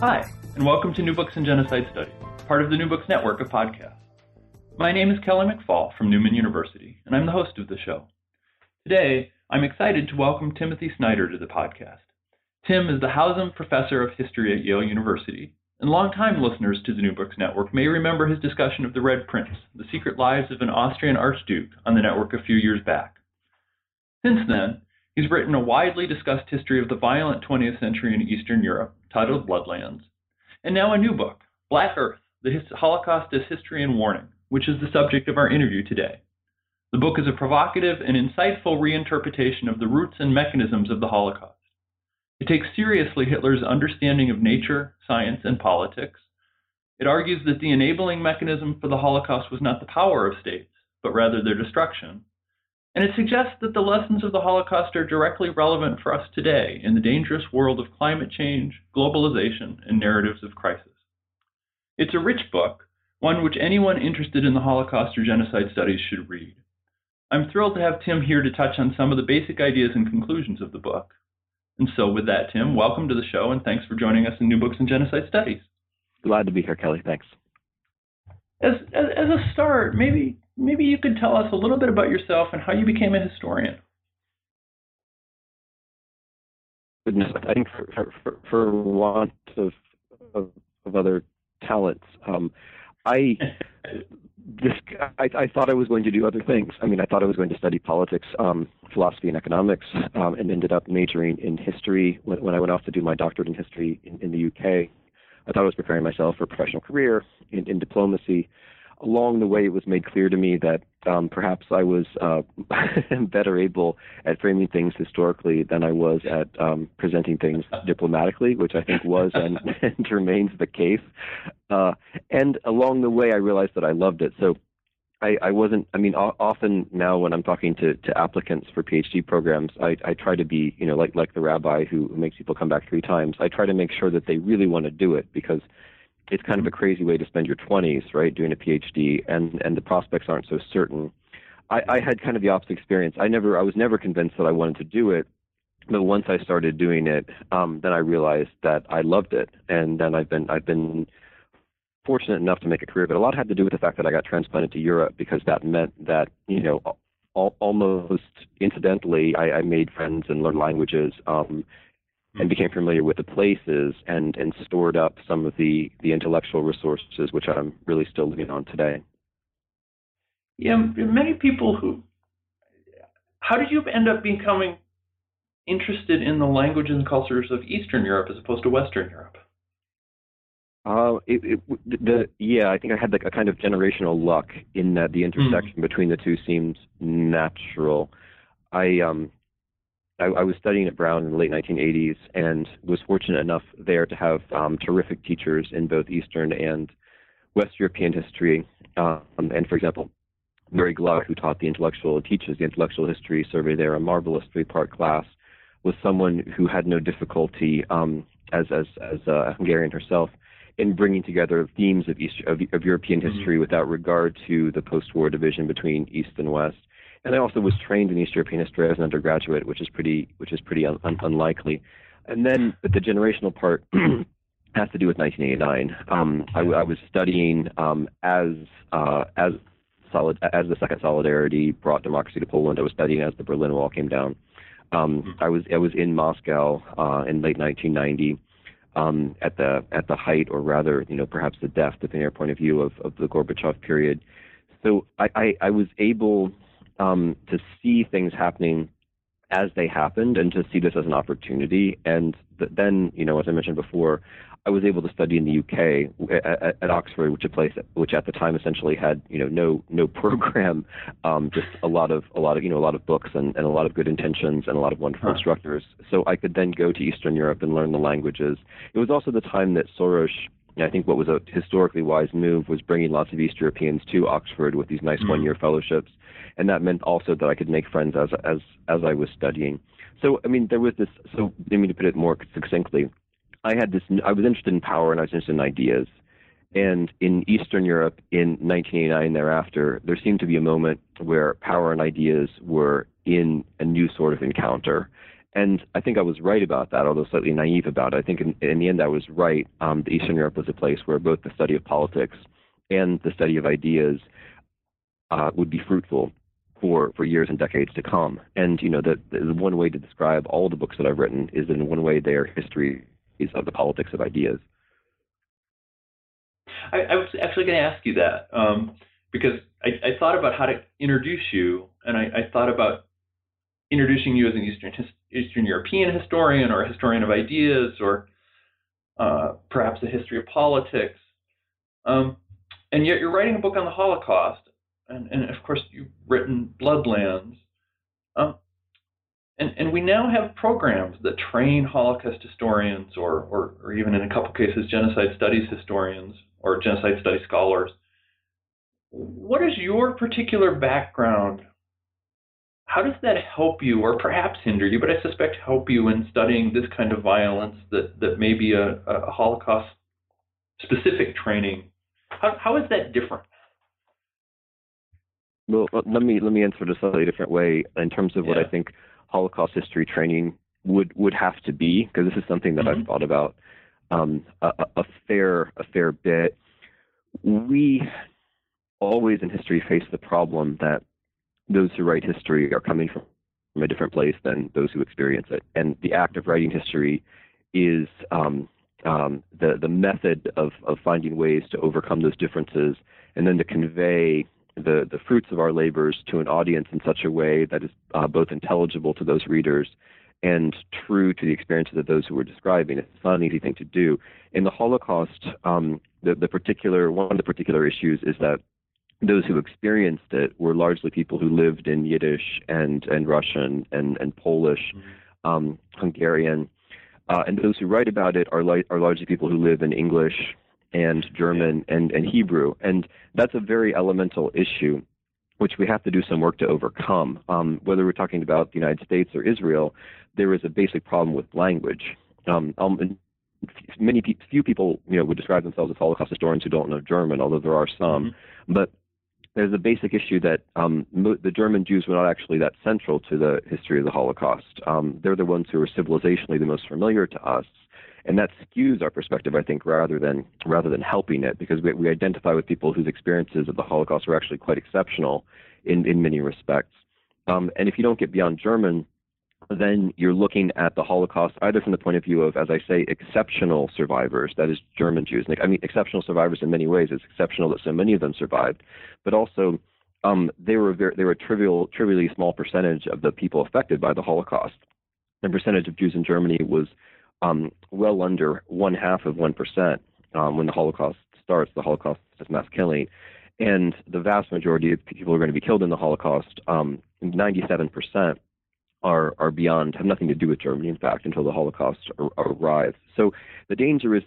Hi, and welcome to New Books in Genocide Studies, part of the New Books Network of podcasts. My name is Kelly McFall from Newman University, and I'm the host of the show. Today, I'm excited to welcome Timothy Snyder to the podcast. Tim is the Housum Professor of History at Yale University, and longtime listeners to the New Books Network may remember his discussion of the Red Prince, the secret lives of an Austrian archduke, on the network a few years back. Since then, he's written a widely discussed history of the violent 20th century in Eastern Europe titled Bloodlands, and now a new book, Black Earth The Holocaust as History and Warning, which is the subject of our interview today. The book is a provocative and insightful reinterpretation of the roots and mechanisms of the Holocaust. It takes seriously Hitler's understanding of nature, science, and politics. It argues that the enabling mechanism for the Holocaust was not the power of states, but rather their destruction, and it suggests that the lessons of the Holocaust are directly relevant for us today in the dangerous world of climate change, globalization, and narratives of crisis. It's a rich book, one which anyone interested in the Holocaust or genocide studies should read. I'm thrilled to have Tim here to touch on some of the basic ideas and conclusions of the book. And so, with that, Tim, welcome to the show and thanks for joining us in New Books in Genocide Studies. Glad to be here, Kelly. Thanks. As, as, as a start, maybe maybe you could tell us a little bit about yourself and how you became a historian. Goodness, I think for, for, for want of, of, of other talents, um, I this I, I thought I was going to do other things. I mean, I thought I was going to study politics, um, philosophy, and economics, um, and ended up majoring in history when, when I went off to do my doctorate in history in, in the UK. I thought I was preparing myself for a professional career in, in diplomacy along the way, it was made clear to me that um, perhaps I was uh, better able at framing things historically than I was at um, presenting things diplomatically, which I think was and, and remains the case. Uh, and along the way, I realized that I loved it. So I, I wasn't. I mean, often now when I'm talking to, to applicants for PhD programs, I, I try to be, you know, like like the rabbi who makes people come back three times. I try to make sure that they really want to do it because it's kind of a crazy way to spend your 20s, right, doing a PhD, and and the prospects aren't so certain. I, I had kind of the opposite experience. I never, I was never convinced that I wanted to do it, but once I started doing it, um, then I realized that I loved it, and then I've been, I've been fortunate enough to make a career. But a lot had to do with the fact that I got transplanted to Europe because that meant that you know. Al- almost incidentally, I, I made friends and learned languages. Um, and became familiar with the places and and stored up some of the the intellectual resources which I'm really still living on today. Yeah, many people who how did you end up becoming interested in the languages and cultures of Eastern Europe as opposed to Western Europe? Uh, it, it, the yeah, I think I had like a kind of generational luck in that the intersection mm. between the two seems natural. I um I, I, was studying at Brown in the late 1980s and was fortunate enough there to have um, terrific teachers in both Eastern and West European history. Um, and for example, Mary Gluck, who taught the intellectual, teaches the intellectual history survey there, a marvelous three-part class, was someone who had no difficulty, um, as as as a Hungarian herself, in bringing together themes of East of, of European mm-hmm. history mm-hmm. without regard to the post-war division between East and West and I also was trained in East European history as an undergraduate, which is pretty which is pretty un- un- unlikely. And then but the generational part has to do with 1989. Um, I, I was studying um, as uh, as solid as the Second Solidarity brought democracy to Poland. I was studying as the Berlin Wall came down. Um. I was I was in Moscow uh, in late 1990. Um, at the at the height, or rather, you know, perhaps the death, depending on your point of view, of, of the Gorbachev period. So I, I, I was able um, to see things happening as they happened and to see this as an opportunity. And th- then, you know, as I mentioned before, I was able to study in the UK at, at Oxford, which a place which at the time essentially had you know no no program, um, just a lot of a lot of you know a lot of books and, and a lot of good intentions and a lot of wonderful huh. instructors. So I could then go to Eastern Europe and learn the languages. It was also the time that Soros I think what was a historically wise move was bringing lots of East Europeans to Oxford with these nice mm-hmm. one-year fellowships, and that meant also that I could make friends as as as I was studying. So I mean, there was this. So let me to put it more succinctly, I had this. I was interested in power and I was interested in ideas. And in Eastern Europe in 1989 thereafter, there seemed to be a moment where power and ideas were in a new sort of encounter. And I think I was right about that, although slightly naive about it. I think in, in the end I was right. Um, Eastern Europe was a place where both the study of politics and the study of ideas uh, would be fruitful for, for years and decades to come. And you know, the, the one way to describe all the books that I've written is in one way they are history of the politics of ideas. I, I was actually going to ask you that um, because I, I, thought about how to introduce you, and I, I thought about introducing you as an Eastern Eastern European historian or a historian of ideas or uh, perhaps a history of politics. Um, and yet you're writing a book on the Holocaust, and, and of course you've written Bloodlands. Um, and, and we now have programs that train Holocaust historians, or, or, or even in a couple cases, genocide studies historians or genocide study scholars. What is your particular background? How does that help you, or perhaps hinder you, but I suspect help you in studying this kind of violence that, that may be a, a Holocaust specific training? How, how is that different? Well, let me let me answer it a slightly different way in terms of what I think Holocaust history training would would have to be because this is something that mm-hmm. I've thought about um, a, a, fair a fair bit. We always in history face the problem that those who write history are coming from, from a different place than those who experience it, and the act of writing history is um, um, the the method of of finding ways to overcome those differences and then to convey the, the fruits of our labors to an audience in such a way that is uh, both intelligible to those readers and true to the experiences of those who we're describing. It. It's not an easy thing to do. In the Holocaust, um, the, the particular one of the particular issues is that those who experienced it were largely people who lived in Yiddish and, and Russian and, and Polish, mm-hmm. um, Hungarian, uh, and those who write about it are, li- are largely people who live in English and German and, and Hebrew. And that's a very elemental issue which we have to do some work to overcome. Um, whether we're talking about the United States or Israel, there is a basic problem with language. Um, um, many few people, you know, would describe themselves as Holocaust historians who don't know German, although there are some. Mm-hmm. But there's a basic issue that um, the German Jews were not actually that central to the history of the Holocaust. Um, they're the ones who are civilizationally the most familiar to us and that skews our perspective, I think, rather than rather than helping it, because we, we identify with people whose experiences of the Holocaust were actually quite exceptional in in many respects. Um, and if you don't get beyond German, then you're looking at the Holocaust either from the point of view of, as I say, exceptional survivors, that is German Jews. I mean, exceptional survivors in many ways. It's exceptional that so many of them survived, but also um, they were very, they were a trivial, trivially small percentage of the people affected by the Holocaust. The percentage of Jews in Germany was um, well under one half of one percent um, when the Holocaust starts. The Holocaust is mass killing, and the vast majority of people who are going to be killed in the Holocaust, um, 97%, are are beyond have nothing to do with Germany. In fact, until the Holocaust ar- arrives. So the danger is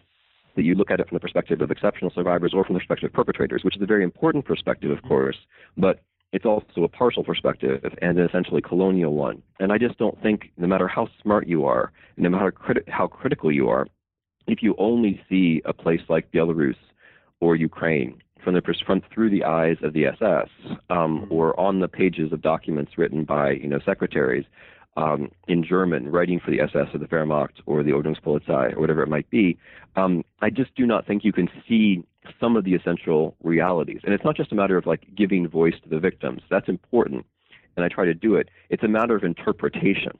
that you look at it from the perspective of exceptional survivors or from the perspective of perpetrators, which is a very important perspective, of course, but it's also a partial perspective and an essentially colonial one. And I just don't think, no matter how smart you are, no matter criti- how critical you are, if you only see a place like Belarus or Ukraine from the from through the eyes of the SS um, mm-hmm. or on the pages of documents written by you know secretaries um, in German writing for the SS or the Wehrmacht or the Ordnungspolizei or whatever it might be, um, I just do not think you can see some of the essential realities. And it's not just a matter of like giving voice to the victims. That's important, and I try to do it. It's a matter of interpretation.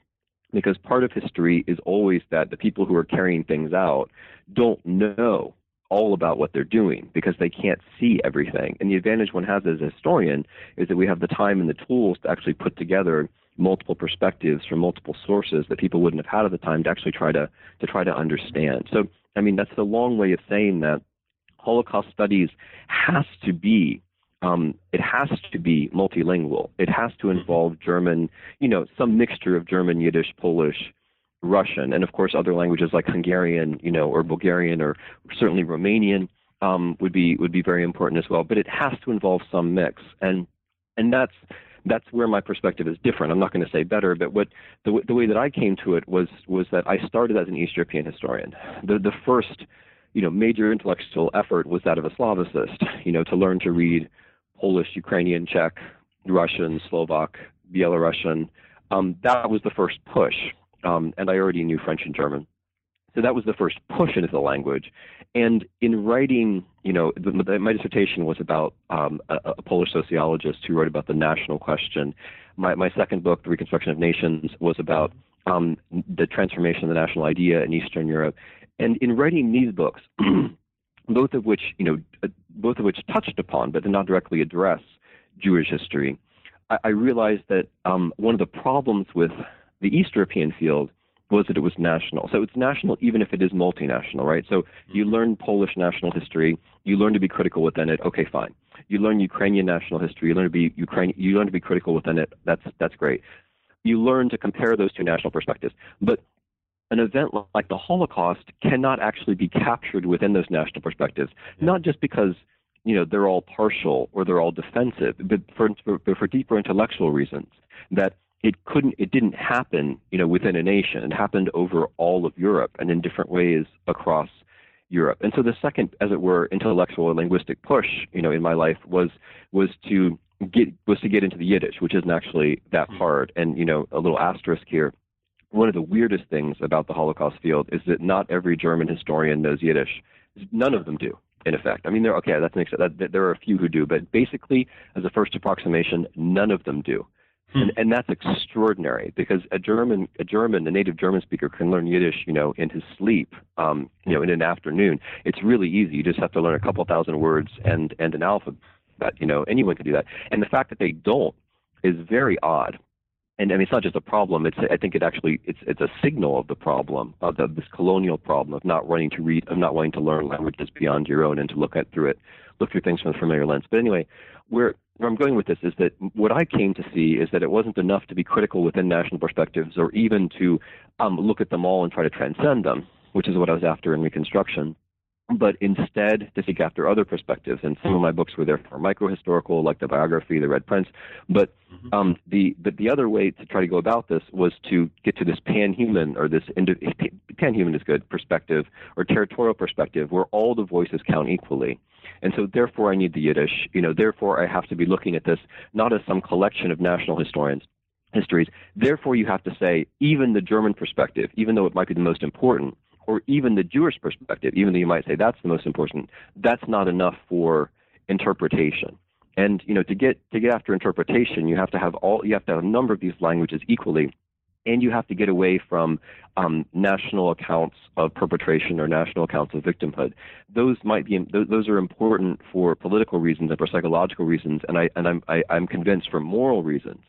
Because part of history is always that the people who are carrying things out don't know all about what they're doing because they can't see everything. And the advantage one has as a historian is that we have the time and the tools to actually put together multiple perspectives from multiple sources that people wouldn't have had at the time to actually try to to try to understand. So, I mean, that's the long way of saying that Holocaust studies has to be um, it has to be multilingual. It has to involve German, you know, some mixture of German, Yiddish, Polish, Russian, and of course other languages like Hungarian, you know, or Bulgarian, or certainly Romanian um, would be would be very important as well. But it has to involve some mix, and and that's that's where my perspective is different. I'm not going to say better, but what the, the way that I came to it was was that I started as an East European historian. The the first you know major intellectual effort was that of a Slavicist, you know, to learn to read Polish, Ukrainian, Czech, Russian, Slovak, Belarusian. Um, that was the first push, um, and I already knew French and German. So that was the first push into the language. And in writing, you know, the, my dissertation was about um, a, a, Polish sociologist who wrote about the national question. My, my second book, The Reconstruction of Nations, was about um, the transformation of the national idea in Eastern Europe. And in writing these books, both of which, you know, uh, both of which touched upon, but did not directly address Jewish history, I, I realized that um, one of the problems with the East European field was that it was national. So it's national even if it is multinational, right? So you mm-hmm. learn Polish national history, you learn to be critical within it. Okay, fine. You learn Ukrainian national history, you learn to be Ukraine, you learn to be critical within it. That's that's great. You learn to compare those two national perspectives. But an event like the Holocaust cannot actually be captured within those national perspectives, not just because you know they're all partial or they're all defensive, but for, for, for deeper intellectual reasons that it couldn't it didn't happen you know within a nation it happened over all of europe and in different ways across europe and so the second as it were intellectual or linguistic push you know in my life was was to get was to get into the yiddish which isn't actually that hmm. hard and you know a little asterisk here one of the weirdest things about the holocaust field is that not every german historian knows yiddish none of them do in effect. I mean, there okay, that's an that, that, there are a few who do, but basically, as a first approximation, none of them do. Hmm. And, and that's extraordinary because a German, a German, a native German speaker can learn Yiddish, you know, in his sleep, um, you know, in an afternoon. It's really easy. You just have to learn a couple thousand words and and an alphabet. You know, anyone can do that. And the fact that they don't is very odd. And I mean, it's not just a problem. It's I think it actually it's it's a signal of the problem of the, this colonial problem of not wanting to read, of not wanting to learn languages beyond your own and to look at through it, look through things from a familiar lens. But anyway, where where I'm going with this is that what I came to see is that it wasn't enough to be critical within national perspectives or even to um, look at them all and try to transcend them, which is what I was after in Reconstruction but instead to seek after other perspectives. And some of my books were therefore microhistorical, like the biography, The Red Prince. But mm-hmm. um, the but the other way to try to go about this was to get to this pan-human or this pan-human is good perspective or territorial perspective where all the voices count equally. And so therefore I need the Yiddish. You know, therefore I have to be looking at this not as some collection of national historians histories. Therefore, you have to say even the German perspective, even though it might be the most important, or even the Jewish perspective, even though you might say that's the most important, that's not enough for interpretation. And you know, to get to get after interpretation, you have to have all you have to have a number of these languages equally, and you have to get away from um, national accounts of perpetration or national accounts of victimhood. Those might be those are important for political reasons and for psychological reasons, and I and I'm I, am i am convinced for moral reasons.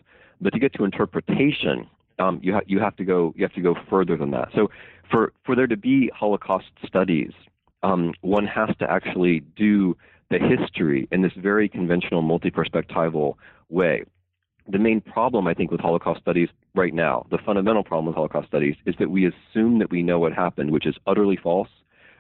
But to get to interpretation, um, you, ha- you have to go you have to go further than that. So for for there to be Holocaust studies, um, one has to actually do the history in this very conventional multi-perspectival way. The main problem, I think, with Holocaust studies right now, the fundamental problem with Holocaust studies, is that we assume that we know what happened, which is utterly false,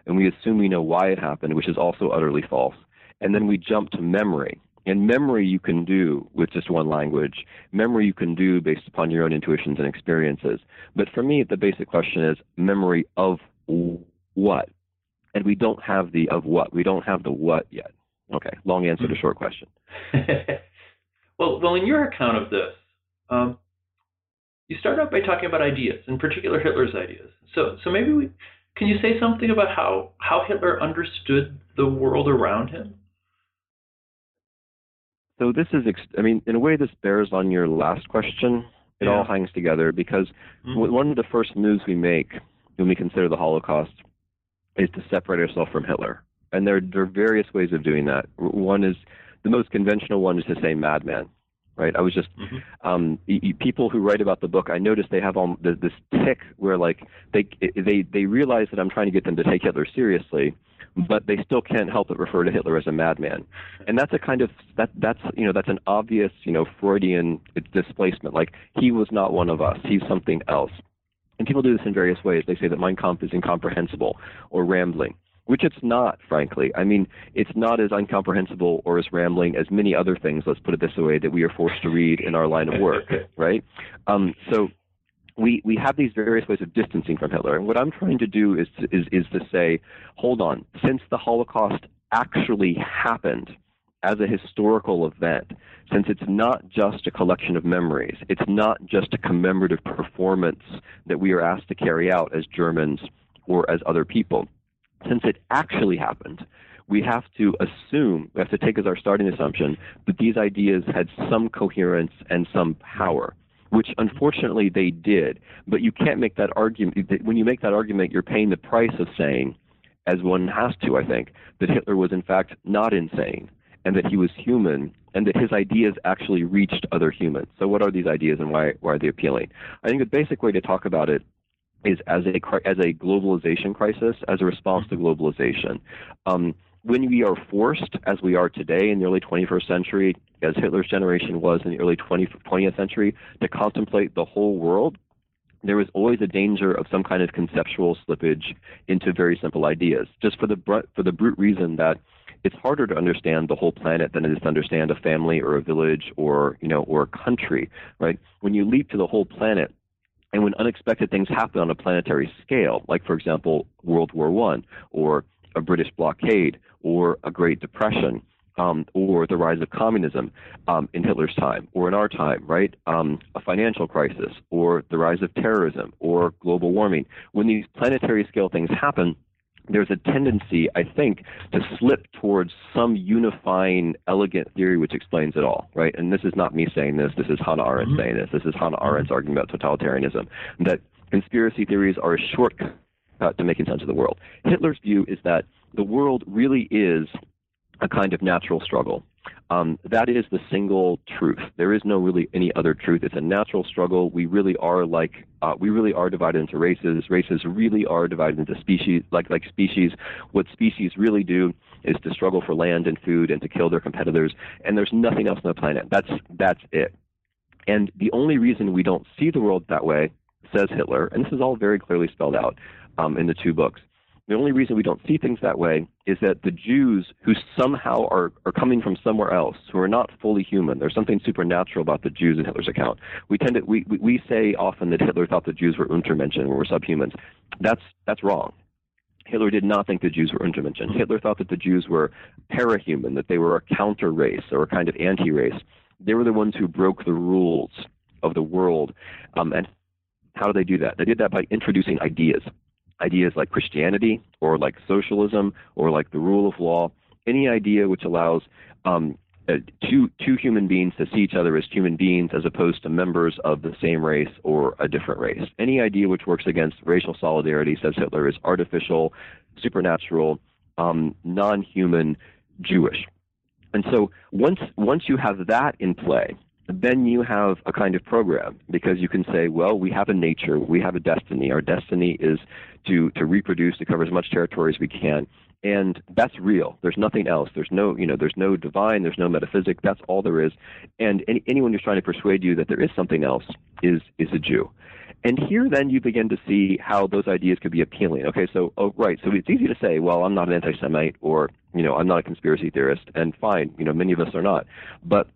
and we assume we know why it happened, which is also utterly false. And then we jump to memory, and memory you can do with just one language. Memory you can do based upon your own intuitions and experiences. But for me, the basic question is memory of what? And we don't have the of what. We don't have the what yet. Okay, long answer to hmm. short question. well, well, in your account of this, um, you start out by talking about ideas, in particular Hitler's ideas. So, so maybe we can you say something about how how Hitler understood the world around him? So this is, I mean, in a way, this bears on your last question. It yeah. all hangs together because mm-hmm. one of the first moves we make when we consider the Holocaust is to separate ourselves from Hitler. And there, there are various ways of doing that. One is the most conventional one is to say madman. right? I was just Mm-hmm. um, y- y- people who write about the book. I noticed they have all th- this tick where like they they they realize that I'm trying to get them to take Hitler seriously, but they still can't help but refer to Hitler as a madman, and that's a kind of that that's you know that's an obvious you know Freudian displacement. Like he was not one of us. He's something else. And people do this in various ways. They say that Mein Kampf is incomprehensible or rambling, which it's not, frankly. I mean, it's not as incomprehensible or as rambling as many other things, let's put it this way, that we are forced to read in our line of work, right? Um, so we, we have these various ways of distancing from Hitler. And what I'm trying to do is to, is, is to say, hold on, since the Holocaust actually happened as a historical event, since it's not just a collection of memories, it's not just a commemorative performance that we are asked to carry out as Germans or as other people, since it actually happened, we have to assume, we have to take as our starting assumption that these ideas had some coherence and some power, which unfortunately they did. But you can't make that argument. When you make that argument, you're paying the price of saying, as one has to, I think, that Hitler was in fact not insane and that he was human and that his ideas actually reached other humans. So, what are these ideas and why, why are they appealing? I think the basic way to talk about it is as a as a globalization crisis, as a response to globalization. Um, when we are forced, as we are today in the early 21st century, as Hitler's generation was in the early 20, 20th century, to contemplate the whole world, there is always a danger of some kind of conceptual slippage into very simple ideas, just for the for the brute reason that it's harder to understand the whole planet than it is to understand a family or a village or you know or a country, right? When you leap to the whole planet, and when unexpected things happen on a planetary scale, like for example World War One or a British blockade or a Great Depression, um, or the rise of communism um, in Hitler's time, or in our time, right? Um, a financial crisis, or the rise of terrorism, or global warming. When these planetary scale things happen, there's a tendency, I think, to slip towards some unifying, elegant theory which explains it all, right? And this is not me saying this. This is Hannah Arendt Mhm. saying this. This is Hannah Arendt's argument about totalitarianism. That conspiracy theories are a shortcut to making sense of the world. Hitler's view is that the world really is a kind of natural struggle. Um, that is the single truth. There is no really any other truth. It's a natural struggle. We really are like uh, we really are divided into races. Races really are divided into species, like like species. What species really do is to struggle for land and food and to kill their competitors. And there's nothing else on the planet. That's that's it. And the only reason we don't see the world that way, says Hitler, and this is all very clearly spelled out um, in the two books. The only reason we don't see things that way is that the Jews who somehow are, are coming from somewhere else, who are not fully human, there's something supernatural about the Jews in Hitler's account. We tend to we, we, say often that Hitler thought the Jews were Untermenschen, were subhumans. That's that's wrong. Hitler did not think the Jews were Untermenschen. Hitler thought that the Jews were parahuman, that they were a counter race or a kind of anti race. They were the ones who broke the rules of the world. Um, and how did they do that? They did that by introducing ideas ideas like Christianity or like socialism or like the rule of law, any idea which allows um, uh, two two human beings to see each other as human beings as opposed to members of the same race or a different race. Any idea which works against racial solidarity, says Hitler, is artificial, supernatural, um, non-human, Jewish. And so once once you have that in play, then you have a kind of program because you can say, well, we have a nature, we have a destiny. Our destiny is to to reproduce, to cover as much territory as we can, and that's real. There's nothing else. There's no you know there's no divine. There's no metaphysic. That's all there is. And any, anyone who's trying to persuade you that there is something else is is a Jew. And here, then, you begin to see how those ideas could be appealing. Okay, so oh, right, so it's easy to say, well, I'm not an anti-Semite, or you know, I'm not a conspiracy theorist, and fine, you know, many of us are not. But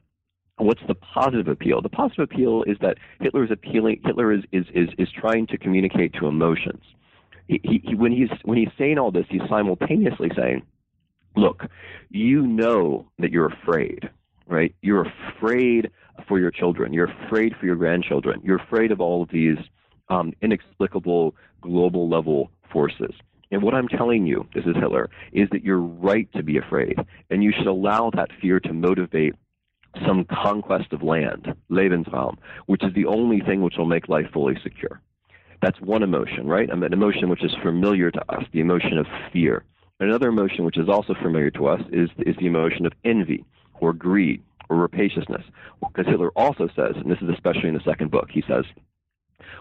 what's the positive appeal? The positive appeal is that Hitler is appealing. Hitler is is is, is trying to communicate to emotions. He, he, he, when he's when he's saying all this, he's simultaneously saying, "Look, you know that you're afraid, right? You're afraid for your children. You're afraid for your grandchildren. You're afraid of all of these um, inexplicable global level forces." And what I'm telling you, this is Hitler, is that you're right to be afraid, and you should allow that fear to motivate some conquest of land, Lebensraum, which is the only thing which will make life fully secure. That's one emotion, right? An emotion which is familiar to us, the emotion of fear. Another emotion which is also familiar to us is, is the emotion of envy or greed or rapaciousness. Because Hitler also says, and this is especially in the second book, he says,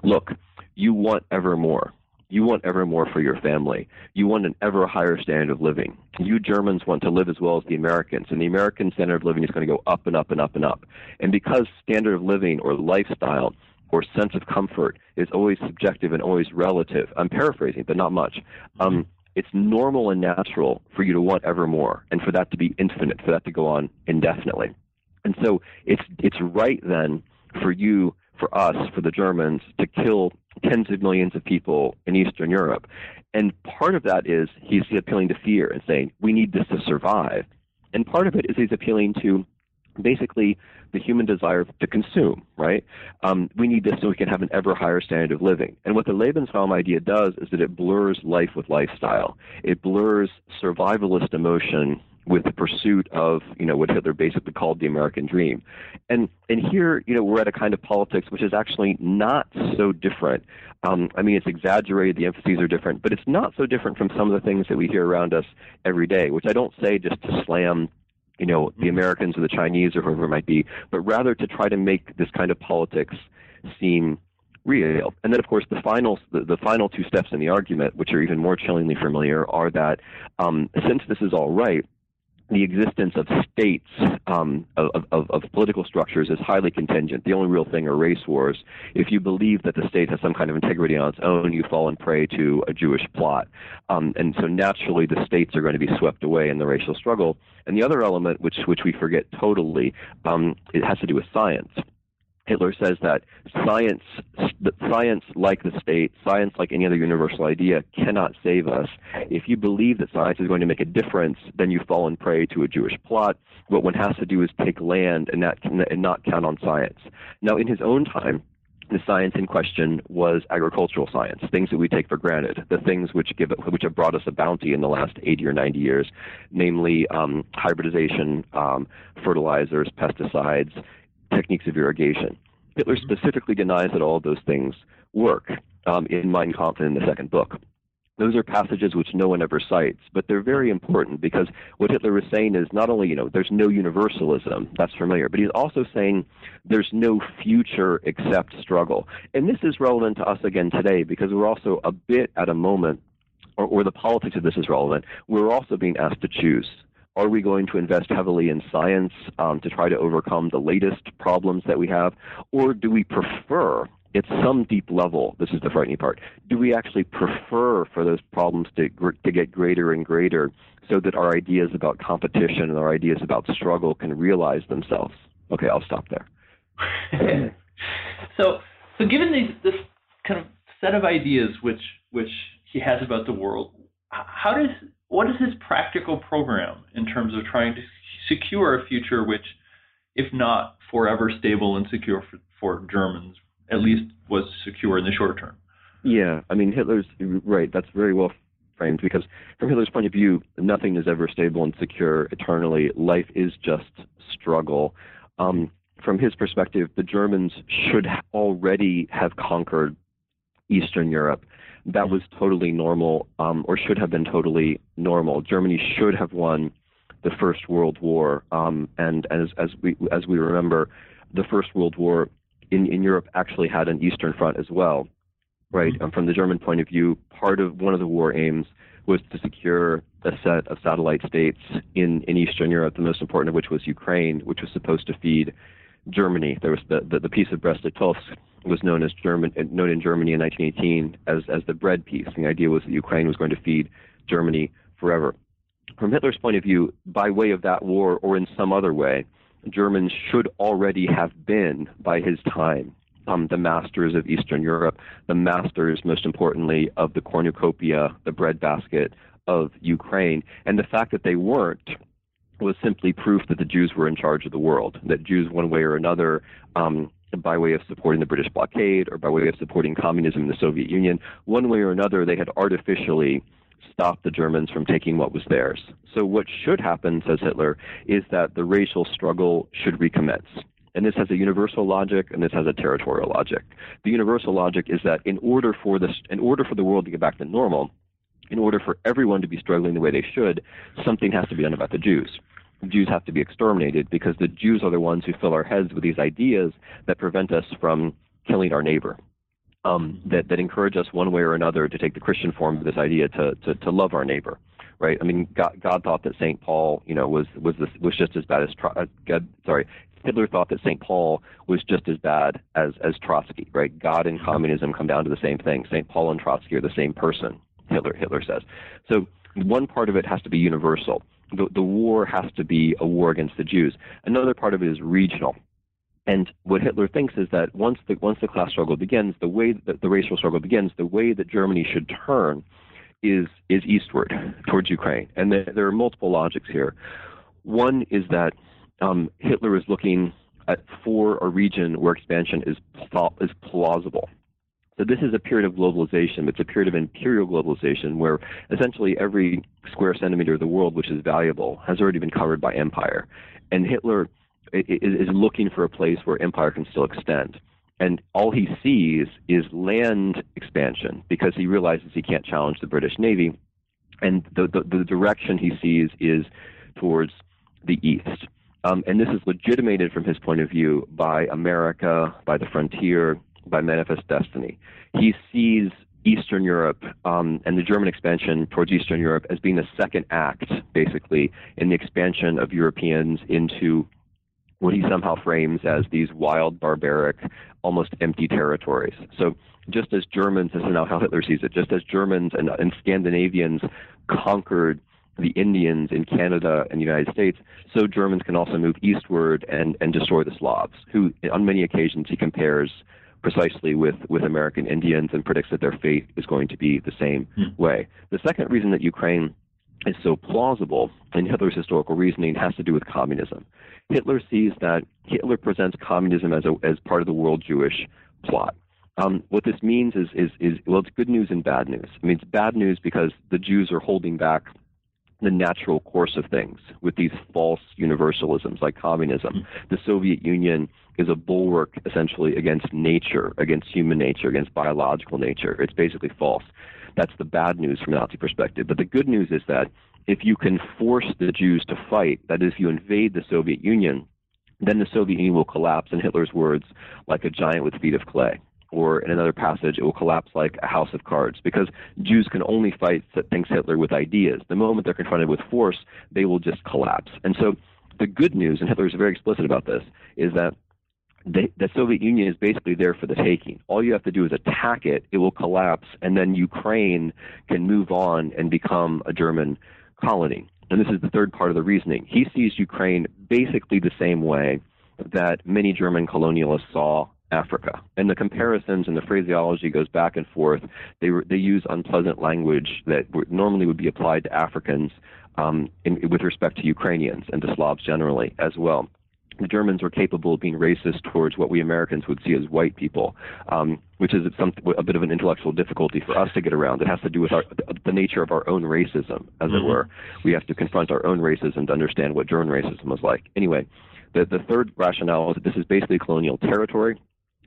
look, you want ever more. You want ever more for your family. You want an ever higher standard of living. You Germans want to live as well as the Americans, and the American standard of living is going to go up and up and up and up. And because standard of living or lifestyle or sense of comfort is always subjective and always relative, I'm paraphrasing, but not much. Um, it's normal and natural for you to want ever more and for that to be infinite, for that to go on indefinitely. And so it's it's right then for you, for us, for the Germans to kill tens of millions of people in Eastern Europe. And part of that is he's appealing to fear and saying, we need this to survive. And part of it is he's appealing to basically the human desire to consume, right? Um, we need this so we can have an ever higher standard of living. And what the Lebensraum idea does is that it blurs life with lifestyle. It blurs survivalist emotion with the pursuit of, you know, what Hitler basically called the American dream. And and here, you know, we're at a kind of politics which is actually not so different. Um, I mean, it's exaggerated, the emphases are different, but it's not so different from some of the things that we hear around us every day, which I don't say just to slam you know, the Americans or the Chinese or whoever it might be, but rather to try to make this kind of politics seem real. And then, of course, the final the, the final two steps in the argument, which are even more chillingly familiar, are that um, since this is all right, the existence of states um, of, of, of, political structures is highly contingent. The only real thing are race wars. If you believe that the state has some kind of integrity on its own, you fall in prey to a Jewish plot. Um, and so naturally, the states are going to be swept away in the racial struggle. And the other element, which which we forget totally, um, it has to do with science. Hitler says that science, science like the state, science like any other universal idea, cannot save us. If you believe that science is going to make a difference, then you fall in prey to a Jewish plot. What one has to do is take land and not, and not count on science. Now, in his own time, the science in question was agricultural science, things that we take for granted, the things which give which have brought us a bounty in the last 80 or 90 years, namely um, hybridization, um, fertilizers, pesticides, techniques of irrigation. Hitler mm-hmm. specifically denies that all of those things work um, in Mein Kampf and in the second book. Those are passages which no one ever cites, but they're very important because what Hitler is saying is not only, you know, there's no universalism, that's familiar, but he's also saying there's no future except struggle. And this is relevant to us again today because we're also a bit at a moment, or, or the politics of this is relevant, we're also being asked to choose. Are we going to invest heavily in science um, to try to overcome the latest problems that we have? Or do we prefer, at some deep level, this is the frightening part, do we actually prefer for those problems to, to get greater and greater so that our ideas about competition and our ideas about struggle can realize themselves? Okay, I'll stop there. so, so given these, this kind of set of ideas which which he has about the world, how does what is his practical program in terms of trying to secure a future which, if not forever stable and secure for, for Germans, at least was secure in the short term? Yeah, I mean, Hitler's right. That's very well framed because, from Hitler's point of view, nothing is ever stable and secure eternally. Life is just struggle. Um, from his perspective, the Germans should already have conquered Eastern Europe that was totally normal, um, or should have been totally normal. Germany should have won the First World War, um, and as as we as we remember, the First World War in in Europe actually had an Eastern Front as well, right? Mm-hmm. Um, from the German point of view, part of one of the war aims was to secure a set of satellite states in in Eastern Europe. The most important of which was Ukraine, which was supposed to feed Germany. There was the the, the peace of Brest-Litovsk was known as German, known in Germany in 1918 as as the bread peace. the idea was that Ukraine was going to feed Germany forever. From Hitler's point of view, by way of that war or in some other way, Germans should already have been, by his time, um, the masters of Eastern Europe, the masters, most importantly, of the cornucopia, the breadbasket of Ukraine. And the fact that they weren't was simply proof that the Jews were in charge of the world, that Jews, one way or another, um, by way of supporting the British blockade or by way of supporting communism in the Soviet Union, one way or another, they had artificially stopped the Germans from taking what was theirs. So, what should happen, says Hitler, is that the racial struggle should recommence. And this has a universal logic and this has a territorial logic. The universal logic is that in order for this, in order for the world to get back to normal, in order for everyone to be struggling the way they should, something has to be done about the Jews. Jews have to be exterminated because the Jews are the ones who fill our heads with these ideas that prevent us from killing our neighbor. Um, that, that encourage us one way or another to take the Christian form of this idea to, to, to love our neighbor right? I mean, God, God thought that Saint Paul, you know, was was this, was just as bad as uh, God, sorry, Hitler thought that Saint Paul was just as bad as as Trotsky, right? God and communism come down to the same thing. Saint Paul and Trotsky are the same person. Hitler Hitler says. So one part of it has to be universal. The, the war has to be a war against the Jews. Another part of it is regional. And what Hitler thinks is that once the once the class struggle begins, the way that the racial struggle begins, the way that Germany should turn is is eastward towards Ukraine. And there, there are multiple logics here. One is that um, Hitler is looking at for a region where expansion is is plausible. So this is a period of globalization. It's a period of imperial globalization where essentially every square centimeter of the world which is valuable has already been covered by empire. And Hitler is looking for a place where empire can still extend. And all he sees is land expansion because he realizes he can't challenge the British Navy. And the, the, the direction he sees is towards the east. Um, and this is legitimated from his point of view by America, by the frontier, by manifest destiny. He sees Eastern Europe um, and the German expansion towards Eastern Europe as being the second act, basically, in the expansion of Europeans into what he somehow frames as these wild, barbaric, almost empty territories. So just as Germans, this is now how Hitler sees it, just as Germans and, and Scandinavians conquered the Indians in Canada and the United States, so Germans can also move eastward and, and destroy the Slavs, who on many occasions he compares precisely with, with American Indians and predicts that their fate is going to be the same hmm. way. The second reason that Ukraine is so plausible in Hitler's historical reasoning has to do with communism. Hitler sees that Hitler presents communism as, a, as part of the world Jewish plot. Um, what this means is, is, is, well, it's good news and bad news. I mean, it's bad news because the Jews are holding back the natural course of things with these false universalisms like communism. Mm-hmm. The Soviet Union is a bulwark essentially against nature, against human nature, against biological nature. It's basically false. That's the bad news from a Nazi perspective. But the good news is that if you can force the Jews to fight, that is, if you invade the Soviet Union, then the Soviet Union will collapse, in Hitler's words, like a giant with feet of clay or in another passage, it will collapse like a house of cards because Jews can only fight, thinks Hitler, with ideas. The moment they're confronted with force, they will just collapse. And so the good news, and Hitler is very explicit about this, is that the, the Soviet Union is basically there for the taking. All you have to do is attack it, it will collapse, and then Ukraine can move on and become a German colony. And this is the third part of the reasoning. He sees Ukraine basically the same way that many German colonialists saw Africa. And the comparisons and the phraseology goes back and forth. They, they use unpleasant language that normally would be applied to Africans um, in, with respect to Ukrainians and to Slavs generally as well. The Germans were capable of being racist towards what we Americans would see as white people, um, which is some, a bit of an intellectual difficulty for us to get around. It has to do with our, the nature of our own racism, as mm-hmm. it were. We have to confront our own racism to understand what German racism was like. Anyway, the, the third rationale is that this is basically colonial territory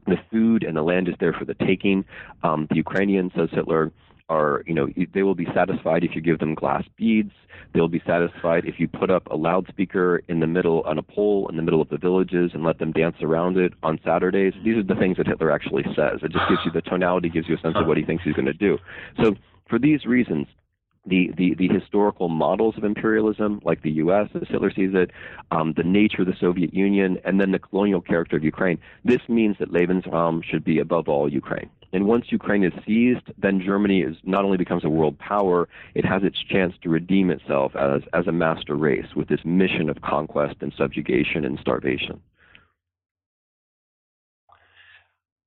the food and the land is there for the taking. Um, the Ukrainians, says Hitler, are, you know, they will be satisfied if you give them glass beads. They'll be satisfied if you put up a loudspeaker in the middle on a pole in the middle of the villages and let them dance around it on Saturdays. These are the things that Hitler actually says. It just gives you the tonality, gives you a sense of what he thinks he's going to do. So for these reasons, the, the, the historical models of imperialism, like the U.S. as Hitler sees it, um, the nature of the Soviet Union, and then the colonial character of Ukraine. This means that Lebensraum should be above all Ukraine. And once Ukraine is seized, then Germany is not only becomes a world power, it has its chance to redeem itself as, as a master race with this mission of conquest and subjugation and starvation.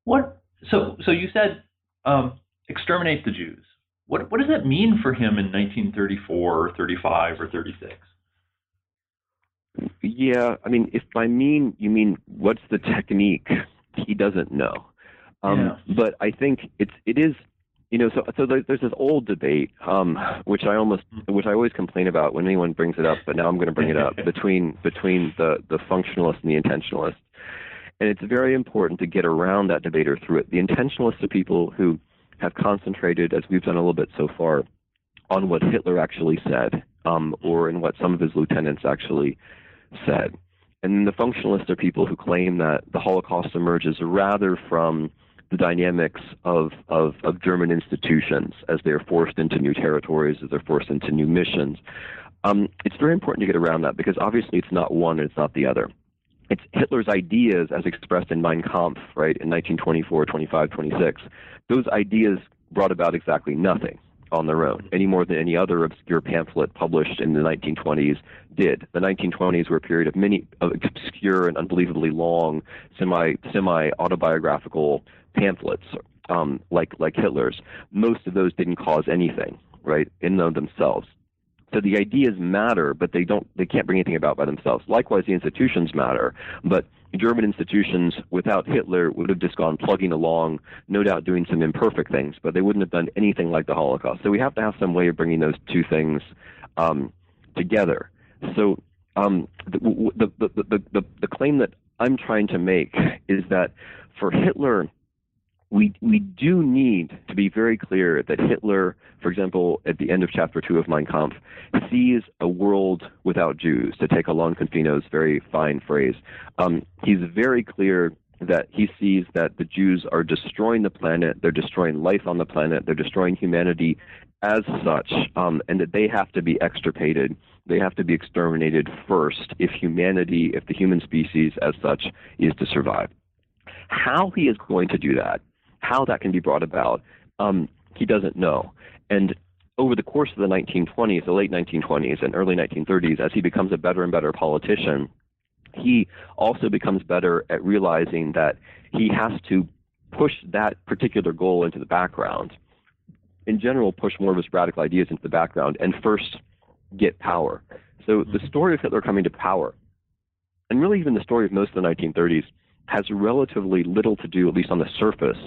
What? So, so you said um, exterminate the Jews. What what does that mean for him in 1934 or 35 or 36? Yeah, I mean, if by mean you mean what's the technique, he doesn't know. Um, yeah. But I think it's it is, you know, so so there's this old debate, um, which I almost which I always complain about when anyone brings it up, but now I'm going to bring it up between between the the functionalist and the intentionalist, and it's very important to get around that debate or through it. The intentionalists are people who have concentrated, as we've done a little bit so far, on what Hitler actually said um, or in what some of his lieutenants actually said. And the functionalists are people who claim that the Holocaust emerges rather from the dynamics of, of, of German institutions as they are forced into new territories, as they're forced into new missions. Um, it's very important to get around that because obviously it's not one and it's not the other. It's Hitler's ideas as expressed in Mein Kampf, right, in 1924, 25, 26. Those ideas brought about exactly nothing on their own, any more than any other obscure pamphlet published in the 1920s did. The 1920s were a period of many of obscure and unbelievably long semi semi autobiographical pamphlets, um, like like Hitler's. Most of those didn't cause anything, right, in themselves. So the ideas matter, but they don't they can't bring anything about by themselves. Likewise, the institutions matter, but German institutions without Hitler would have just gone plugging along, no doubt doing some imperfect things, but they wouldn't have done anything like the Holocaust. So we have to have some way of bringing those two things um, together. So um, the, the, the, the, the claim that I'm trying to make is that for Hitler we we do need to be very clear that Hitler, for example, at the end of chapter two of Mein Kampf, sees a world without Jews. To take Alon Confino's very fine phrase, um, he's very clear that he sees that the Jews are destroying the planet, they're destroying life on the planet, they're destroying humanity as such, um, and that they have to be extirpated. They have to be exterminated first if humanity, if the human species as such, is to survive. How he is going to do that how that can be brought about, um, he doesn't know. And over the course of the 1920s, the late 1920s and early 1930s, as he becomes a better and better politician, he also becomes better at realizing that he has to push that particular goal into the background. In general, push more of his radical ideas into the background and first get power. So the story of Hitler coming to power, and really even the story of most of the 1930s, has relatively little to do, at least on the surface,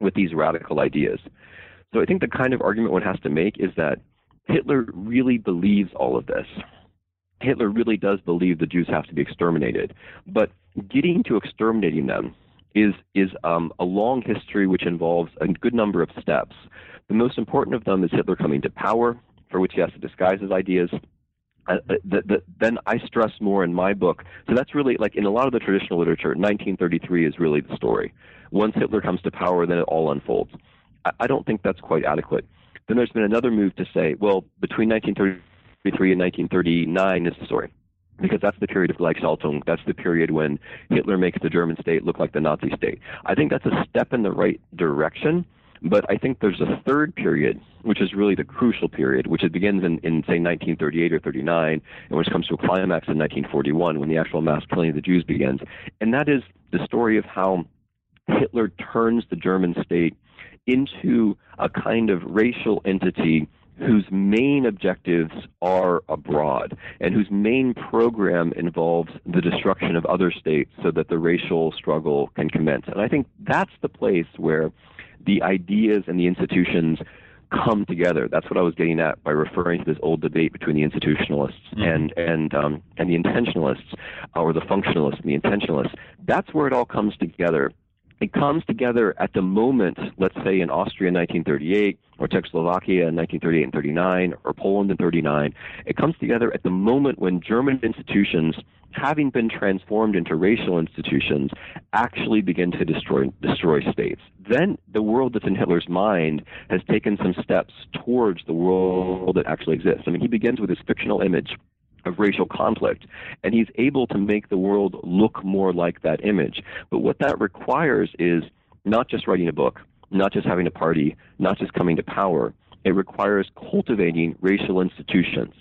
with these radical ideas. So I think the kind of argument one has to make is that Hitler really believes all of this. Hitler really does believe the Jews have to be exterminated, but getting to exterminating them is is um, a long history which involves a good number of steps. The most important of them is Hitler coming to power, for which he has to disguise his ideas. Uh, uh the, the, then I stress more in my book. So that's really like in a lot of the traditional literature, 1933 is really the story. Once Hitler comes to power, then it all unfolds. I, I don't think that's quite adequate. Then there's been another move to say, well, between 1933 and 1939 is the story because that's the period of Gleichschaltung. That's the period when Hitler makes the German state look like the Nazi state. I think that's a step in the right direction, but I think there's a third period, which is really the crucial period, which begins in, in say 1938 or 39, and which comes to a climax in 1941 when the actual mass killing of the Jews begins. And that is the story of how Hitler turns the German state into a kind of racial entity whose main objectives are abroad and whose main program involves the destruction of other states so that the racial struggle can commence. And I think that's the place where the ideas and the institutions come together. That's what I was getting at by referring to this old debate between the institutionalists mm-hmm. and and um, and the intentionalists, or the functionalists and the intentionalists. That's where it all comes together it comes together at the moment, let's say in Austria in 1938, or Czechoslovakia in 1938 and 39, or Poland in 39. It comes together at the moment when German institutions, having been transformed into racial institutions, actually begin to destroy, destroy states. Then the world that's in Hitler's mind has taken some steps towards the world that actually exists. I mean, he begins with his fictional image of racial conflict. And he's able to make the world look more like that image. But what that requires is not just writing a book, not just having a party, not just coming to power. It requires cultivating racial institutions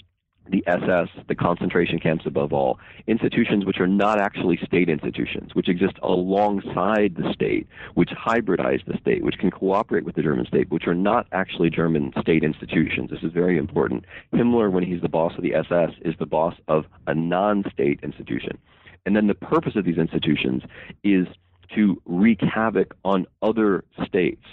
the SS, the concentration camps above all, institutions which are not actually state institutions, which exist alongside the state, which hybridize the state, which can cooperate with the German state, which are not actually German state institutions. This is very important. Himmler, when he's the boss of the SS, is the boss of a non state institution. And then the purpose of these institutions is to wreak havoc on other states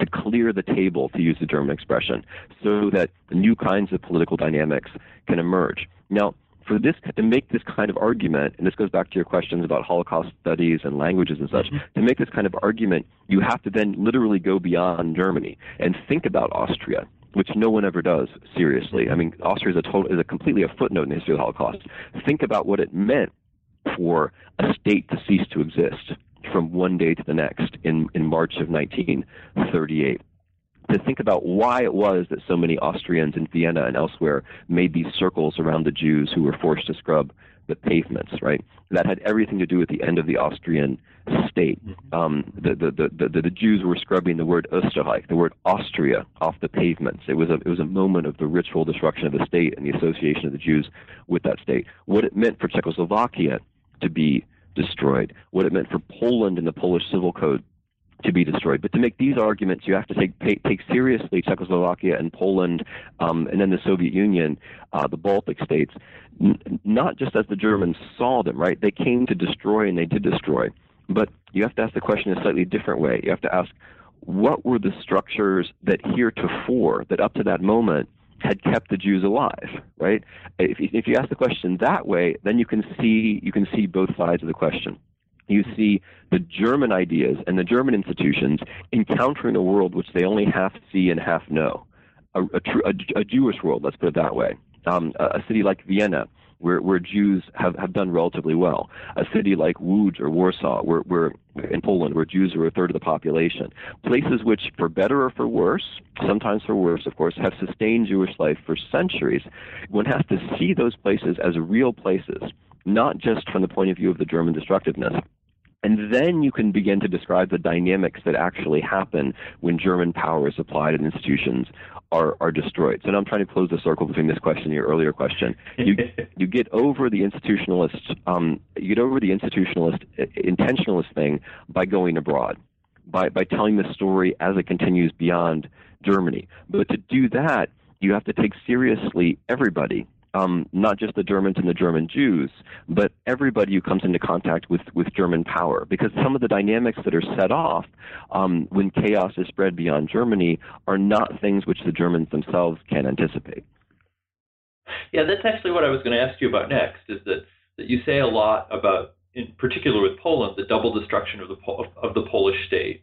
to clear the table, to use the German expression, so that new kinds of political dynamics can emerge. Now, for this to make this kind of argument, and this goes back to your questions about Holocaust studies and languages and such, mm-hmm. to make this kind of argument, you have to then literally go beyond Germany and think about Austria which no one ever does seriously. I mean, Austria is a total is a completely a footnote in the history of the Holocaust. Think about what it meant for a state to cease to exist from one day to the next in, in March of 1938 to think about why it was that so many Austrians in Vienna and elsewhere made these circles around the Jews who were forced to scrub the pavements, right? That had everything to do with the end of the Austrian state. Mm-hmm. Um, the, the, the, the, the Jews were scrubbing the word Österreich, the word Austria, off the pavements. It was, a, it was a moment of the ritual destruction of the state and the association of the Jews with that state. What it meant for Czechoslovakia to be destroyed, what it meant for Poland and the Polish Civil Code to be destroyed. But to make these arguments, you have to take take, take seriously Czechoslovakia and Poland, um, and then the Soviet Union, uh, the Baltic states, n- not just as the Germans saw them. Right? They came to destroy, and they did destroy. But you have to ask the question in a slightly different way. You have to ask, what were the structures that heretofore, that up to that moment, had kept the Jews alive, right? If, if you ask the question that way, then you can see you can see both sides of the question you see the German ideas and the German institutions encountering a world which they only half see and half know. A, a, a, a Jewish world, let's put it that way. Um, a, a, city like Vienna, where, where Jews have, have done relatively well. A city like Łódź or Warsaw, where, where in Poland, where Jews are a third of the population. Places which, for better or for worse, sometimes for worse, of course, have sustained Jewish life for centuries. One has to see those places as real places not just from the point of view of the German destructiveness. And then you can begin to describe the dynamics that actually happen when German power is applied and institutions are, are destroyed. So now I'm trying to close the circle between this question and your earlier question. You, you get over the institutionalist, um, you get over the institutionalist, intentionalist thing by going abroad, by, by telling the story as it continues beyond Germany. But to do that, you have to take seriously everybody um, not just the Germans and the German Jews, but everybody who comes into contact with, with German power. Because some of the dynamics that are set off um, when chaos is spread beyond Germany are not things which the Germans themselves can anticipate. Yeah, that's actually what I was going to ask you about next. Is that that you say a lot about, in particular with Poland, the double destruction of the of the Polish state.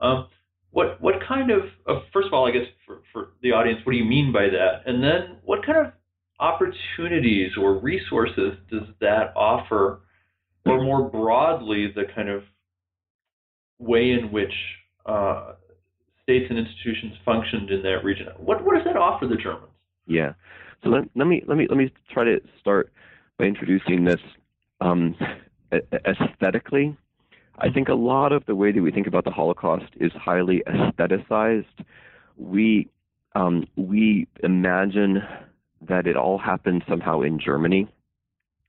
Um, what what kind of, of first of all, I guess for, for the audience, what do you mean by that? And then what kind of opportunities or resources does that offer, or more broadly, the kind of way in which uh, states and institutions functioned in that region? What what does that offer the Germans? Yeah. So let, let me let me let me try to start by introducing this um, aesthetically. I think a lot of the way that we think about the Holocaust is highly aestheticized. We um, we imagine that it all happened somehow in Germany.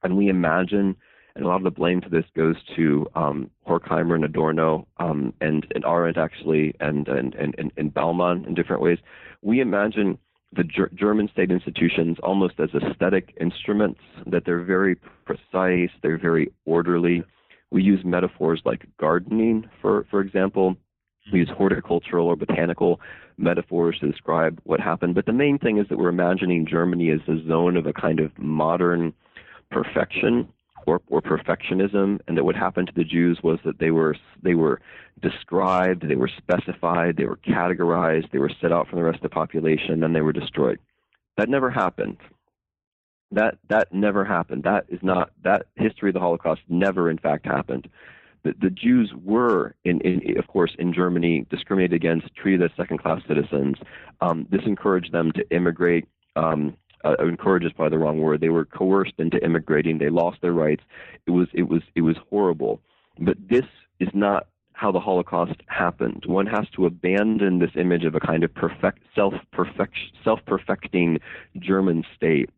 And we imagine, and a lot of the blame for this goes to um, Horkheimer and Adorno um, and, and Arendt actually, and, and, and, and Bauman in different ways. We imagine the Ger- German state institutions almost as aesthetic instruments, that they're very precise, they're very orderly. We use metaphors like gardening, for, for example. We use horticultural or botanical metaphors to describe what happened. But the main thing is that we're imagining Germany as a zone of a kind of modern perfection or, or perfectionism, and that what happened to the Jews was that they were they were described, they were specified, they were categorized, they were set out from the rest of the population, and then they were destroyed. That never happened. That that never happened. That is not that history of the Holocaust never in fact happened the, the Jews were, in, in, of course, in Germany, discriminated against, treated as second-class citizens. Um, this encouraged them to immigrate. Um, uh, encouraged is probably the wrong word. They were coerced into immigrating. They lost their rights. It was it was it was horrible. But this is not how the Holocaust happened. One has to abandon this image of a kind of perfect self perfect self perfecting German state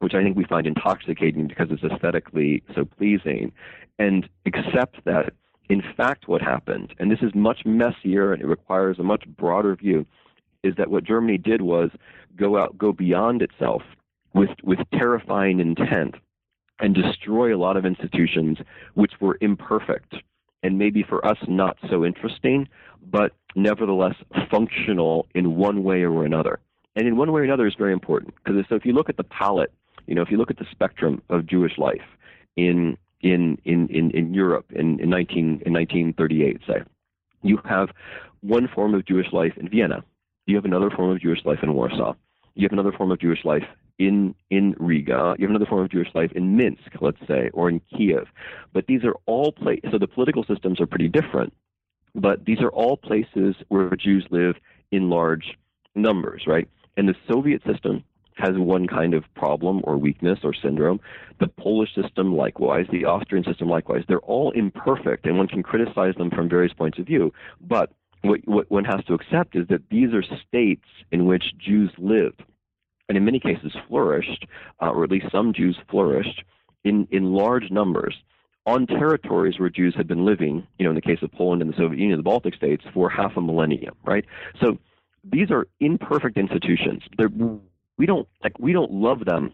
which I think we find intoxicating because it's aesthetically so pleasing, and accept that in fact what happened, and this is much messier and it requires a much broader view, is that what Germany did was go out, go beyond itself with, with terrifying intent and destroy a lot of institutions which were imperfect and maybe for us not so interesting, but nevertheless functional in one way or another. And in one way or another is very important because so if you look at the palette you know, if you look at the spectrum of Jewish life in in in in, in Europe in, in 19 in 1938, say, you have one form of Jewish life in Vienna, You have another form of Jewish life in Warsaw. You have another form of Jewish life in in Riga. You have another form of Jewish life in Minsk, let's say, or in Kiev. But these are all places. So the political systems are pretty different. But these are all places where Jews live in large numbers, right? And the Soviet system has one kind of problem or weakness or syndrome. The Polish system, likewise. The Austrian system, likewise. They're all imperfect, and one can criticize them from various points of view. But what, what one has to accept is that these are states in which Jews lived, and in many cases flourished, uh, or at least some Jews flourished, in, in large numbers on territories where Jews had been living, you know, in the case of Poland and the Soviet Union, the Baltic states, for half a millennium, right? So these are imperfect institutions. They're we don't like we don't love them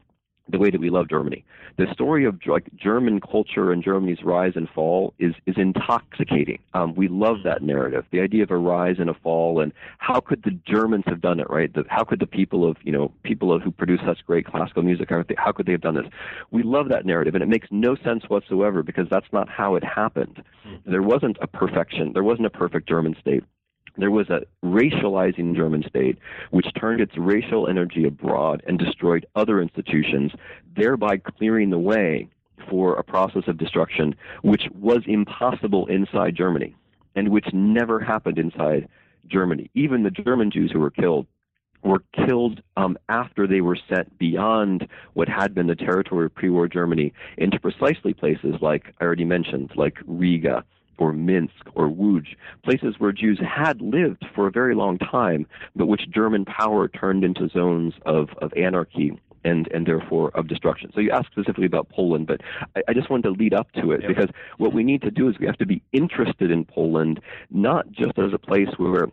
the way that we love Germany. The story of like German culture and Germany's rise and fall is is intoxicating. Um, we love that narrative, the idea of a rise and a fall, and how could the Germans have done it, right? The, how could the people of you know people of, who produce such great classical music, how could they have done this? We love that narrative, and it makes no sense whatsoever because that's not how it happened. Hmm. There wasn't a perfection. There wasn't a perfect German state there was a racializing German state which turned its racial energy abroad and destroyed other institutions, thereby clearing the way for a process of destruction which was impossible inside Germany and which never happened inside Germany. Even the German Jews who were killed were killed um, after they were sent beyond what had been the territory of pre-war Germany into precisely places like I already mentioned, like Riga or Minsk or Łódź, places where Jews had lived for a very long time, but which German power turned into zones of, of anarchy and and therefore of destruction. So you asked specifically about Poland, but I, I just wanted to lead up to it because what we need to do is we have to be interested in Poland, not just as a place where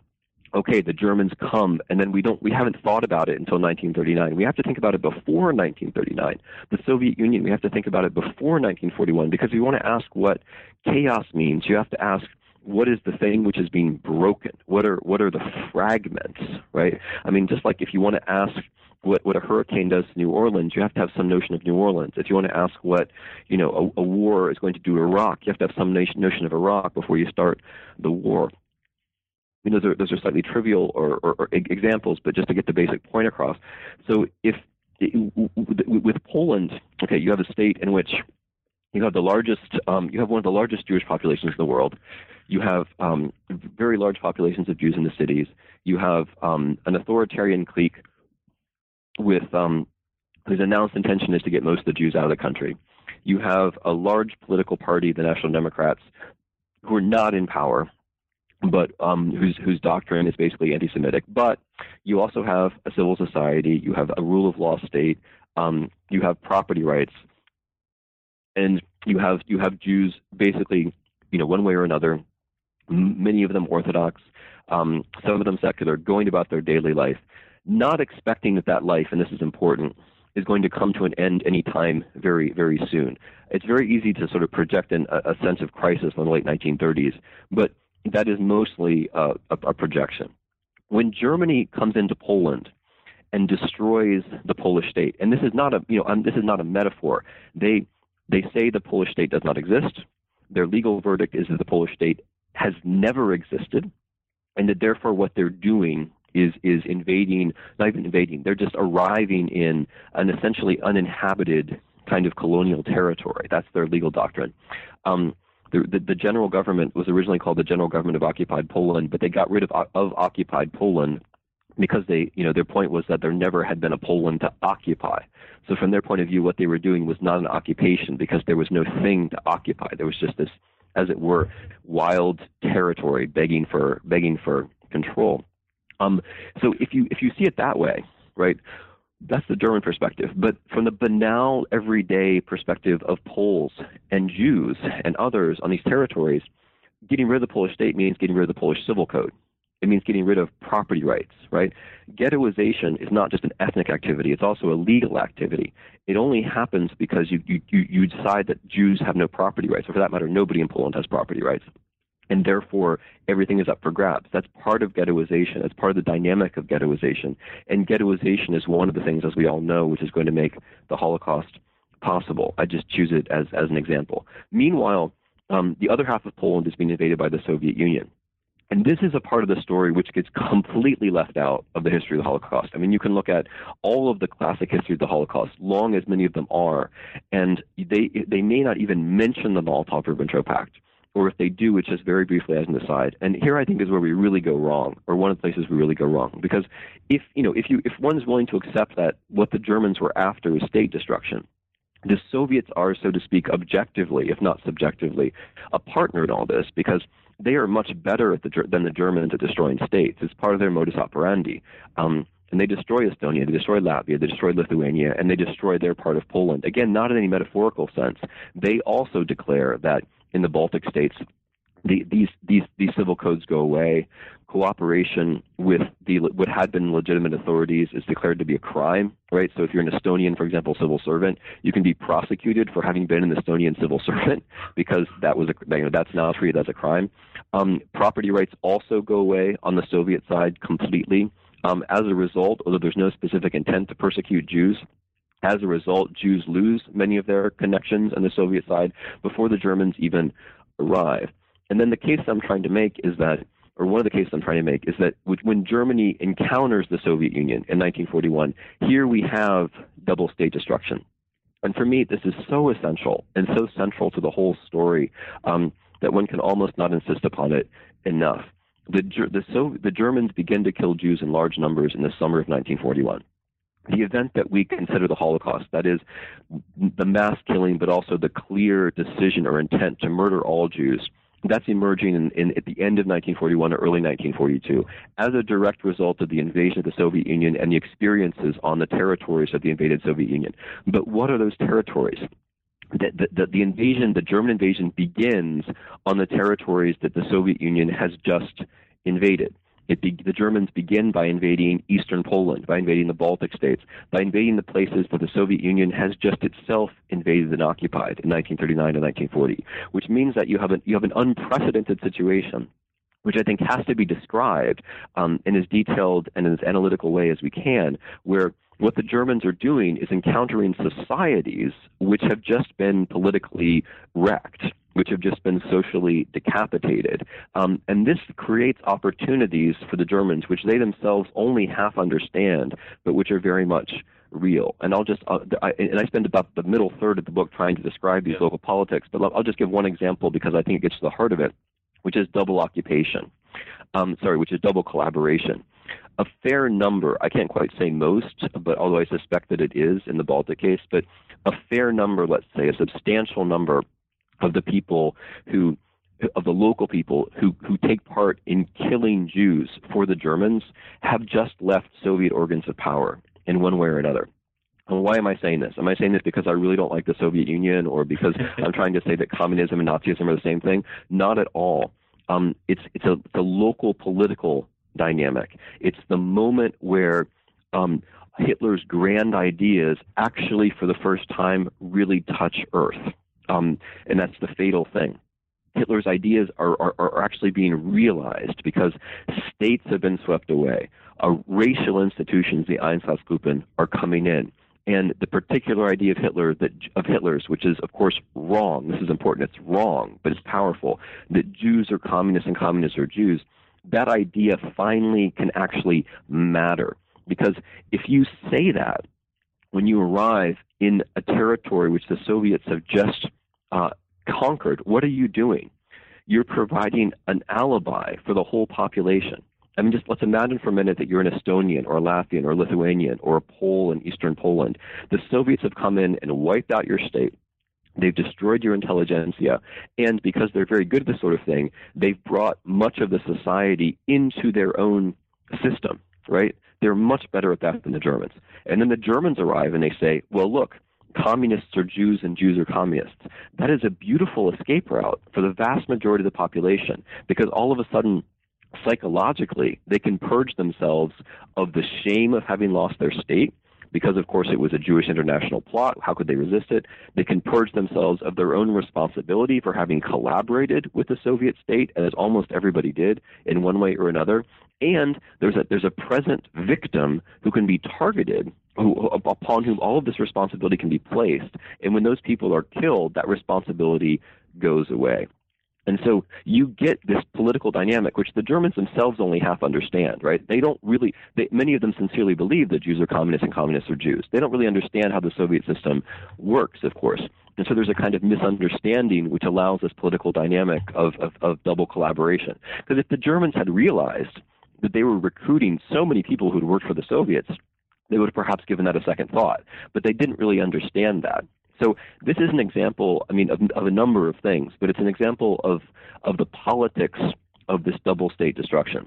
okay, the Germans come, and then we don't, we haven't thought about it until 1939. We have to think about it before 1939. The Soviet Union, we have to think about it before 1941 because we want to ask what chaos means. You have to ask what is the thing which is being broken? What are what are the fragments? Right? I mean, just like if you want to ask what what a hurricane does to New Orleans, you have to have some notion of New Orleans. If you want to ask what you know a, a war is going to do to Iraq, you have to have some notion of Iraq before you start the war. Mean, those are those are slightly trivial or, or, or examples, but just to get the basic point across. So, if with Poland, okay, you have a state in which you have the largest, um, you have one of the largest Jewish populations in the world. You have um, very large populations of Jews in the cities. You have um, an authoritarian clique with um, whose announced intention is to get most of the Jews out of the country. You have a large political party, the National Democrats, who are not in power but um, whose whose doctrine is basically anti-Semitic. But you also have a civil society, you have a rule of law state, um, you have property rights, and you have you have Jews basically, you know, one way or another. Many of them Orthodox, um, some of them secular, going about their daily life, not expecting that that life, and this is important, is going to come to an end anytime very, very soon. It's very easy to sort of project in a, a sense of crisis in the late 1930s, but that is mostly a, a, a projection. When Germany comes into Poland and destroys the Polish state, and this is not a you know um, this is not a metaphor. They they say the Polish state does not exist. Their legal verdict is that the Polish state has never existed, and that therefore what they're doing is is invading, not even invading. They're just arriving in an essentially uninhabited kind of colonial territory. That's their legal doctrine. Um, the, the, general government was originally called the General Government of Occupied Poland, but they got rid of of occupied Poland because they, you know, their point was that there never had been a Poland to occupy. So from their point of view, what they were doing was not an occupation because there was no thing to occupy. There was just this, as it were, wild territory begging for begging for control. Um, so if you if you see it that way, right, that's the German perspective. But from the banal, everyday perspective of Poles and Jews and others on these territories, getting rid of the Polish state means getting rid of the Polish civil code. It means getting rid of property rights, right? Ghettoization is not just an ethnic activity, it's also a legal activity. It only happens because you, you, you decide that Jews have no property rights, or for that matter, nobody in Poland has property rights and therefore everything is up for grabs. That's part of ghettoization. That's part of the dynamic of ghettoization. And ghettoization is one of the things, as we all know, which is going to make the Holocaust possible. I just choose it as, as an example. Meanwhile, um, the other half of Poland is being invaded by the Soviet Union. And this is a part of the story which gets completely left out of the history of the Holocaust. I mean, you can look at all of the classic history of the Holocaust, long as many of them are, and they they may not even mention the Molotov-Ribbentrop Pact, or if they do, it's just very briefly as an aside. And here, I think, is where we really go wrong, or one of the places we really go wrong, because if you know, if you if one's willing to accept that what the Germans were after is state destruction, the Soviets are, so to speak, objectively, if not subjectively, a partner in all this because they are much better at the, than the Germans at destroying states. It's part of their modus operandi. Um, and they destroy Estonia, they destroy Latvia, they destroy Lithuania, and they destroy their part of Poland. Again, not in any metaphorical sense. They also declare that in the Baltic states, the, these these these civil codes go away. Cooperation with the what had been legitimate authorities is declared to be a crime, right? So if you're an Estonian, for example, civil servant, you can be prosecuted for having been an Estonian civil servant because that was a you know that's now treated as a crime. Um, property rights also go away on the Soviet side completely. Um, as a result, although there's no specific intent to persecute Jews, as a result, Jews lose many of their connections on the Soviet side before the Germans even arrive. And then the case I'm trying to make is that, or one of the cases I'm trying to make is that when Germany encounters the Soviet Union in 1941, here we have double state destruction. And for me, this is so essential and so central to the whole story um, that one can almost not insist upon it enough. The, the, so, the Germans begin to kill Jews in large numbers in the summer of 1941 the event that we consider the Holocaust, that is, the mass killing, but also the clear decision or intent to murder all Jews, that's emerging in, in, at the end of 1941 or early 1942 as a direct result of the invasion of the Soviet Union and the experiences on the territories of the invaded Soviet Union. But what are those territories? The, the, the, invasion, the German invasion, begins on the territories that the Soviet Union has just invaded. Be, the Germans begin by invading eastern Poland, by invading the Baltic states, by invading the places that the Soviet Union has just itself invaded and occupied in 1939 and 1940, which means that you have, a, you have an unprecedented situation which I think has to be described um, in as detailed and as analytical way as we can, where what the Germans are doing is encountering societies which have just been politically wrecked which have just been socially decapitated. Um, and this creates opportunities for the Germans, which they themselves only half understand, but which are very much real. And I'll just, uh, I, and I spend about the middle third of the book trying to describe these local politics, but I'll just give one example because I think it gets to the heart of it, which is double occupation. Um, sorry, which is double collaboration a fair number, I can't quite say most, but although I suspect that it is in the Baltic case, but a fair number, let's say a substantial number of the people who of the local people who, who take part in killing Jews for the Germans have just left Soviet organs of power in one way or another. And why am I saying this? Am I saying this because I really don't like the Soviet Union or because I'm trying to say that communism and Nazism are the same thing? Not at all. Um, it's, it's, a, it's a local political dynamic. It's the moment where um, Hitler's grand ideas actually, for the first time, really touch Earth. Um, and that's the fatal thing. Hitler's ideas are, are, are, actually being realized because states have been swept away. Uh, racial institutions, the Einsatzgruppen, are coming in. And the particular idea of Hitler that of Hitler's, which is of course wrong, this is important, it's wrong, but it's powerful, that Jews are communists and communists are Jews, that idea finally can actually matter. Because if you say that when you arrive in a territory which the Soviets have just uh, conquered, what are you doing? You're providing an alibi for the whole population. I mean, just let's imagine for a minute that you're an Estonian or Latvian or Lithuanian or a Pole in Eastern Poland. The Soviets have come in and wiped out your state. They've destroyed your intelligentsia. And because they're very good at this sort of thing, they've brought much of the society into their own system, right? They're much better at that than the Germans. And then the Germans arrive and they say, well, look, communists are Jews and Jews are communists. That is a beautiful escape route for the vast majority of the population because all of a sudden, psychologically, they can purge themselves of the shame of having lost their state because, of course, it was a Jewish international plot. How could they resist it? They can purge themselves of their own responsibility for having collaborated with the Soviet state, as almost everybody did in one way or another. And there's a there's a present victim who can be targeted upon whom all of this responsibility can be placed. And when those people are killed, that responsibility goes away. And so you get this political dynamic, which the Germans themselves only half understand, right? They don't really, they, many of them sincerely believe that Jews are communists and communists are Jews. They don't really understand how the Soviet system works, of course. And so there's a kind of misunderstanding which allows this political dynamic of, of, of double collaboration. Because if the Germans had realized that they were recruiting so many people who'd worked for the Soviets, they would have perhaps given that a second thought. But they didn't really understand that. So this is an example, I mean, of, of a number of things, but it's an example of, of the politics of this double state destruction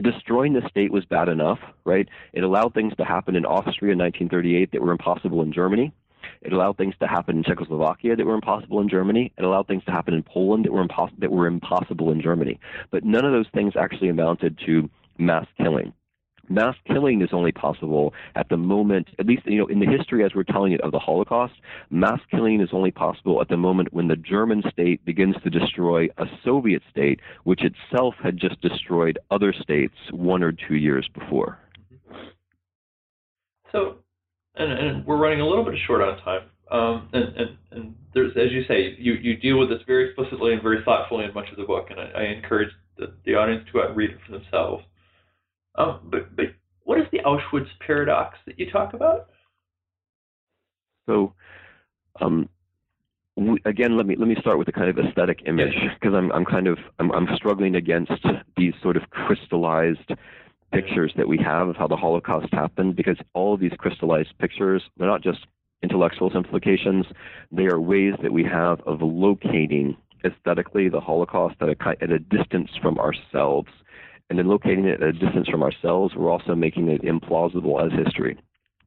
destroying the state was bad enough, right? It allowed things to happen in Austria in 1938 that were impossible in Germany. It allowed things to happen in Czechoslovakia that were impossible in Germany. It allowed things to happen in Poland that were, impos- that were impossible in Germany. But none of those things actually amounted to mass killing mass killing is only possible at the moment, at least you know in the history as we're telling it of the Holocaust, mass killing is only possible at the moment when the German state begins to destroy a Soviet state, which itself had just destroyed other states one or two years before. So, and, and we're running a little bit short on time. Um, and, and, and there's, as you say, you, you deal with this very explicitly and very thoughtfully in much of the book, and I, I encourage the, the audience to go out and read it for themselves. Um, but but what is the Auschwitz paradox that you talk about? So, um, we, again, let me let me start with a kind of aesthetic image because I'm I'm kind of I'm, I'm struggling against these sort of crystallized pictures that we have of how the Holocaust happened because all of these crystallized pictures they're not just intellectual simplifications they are ways that we have of locating aesthetically the Holocaust at a at a distance from ourselves and in locating it at a distance from ourselves, we're also making it implausible as history.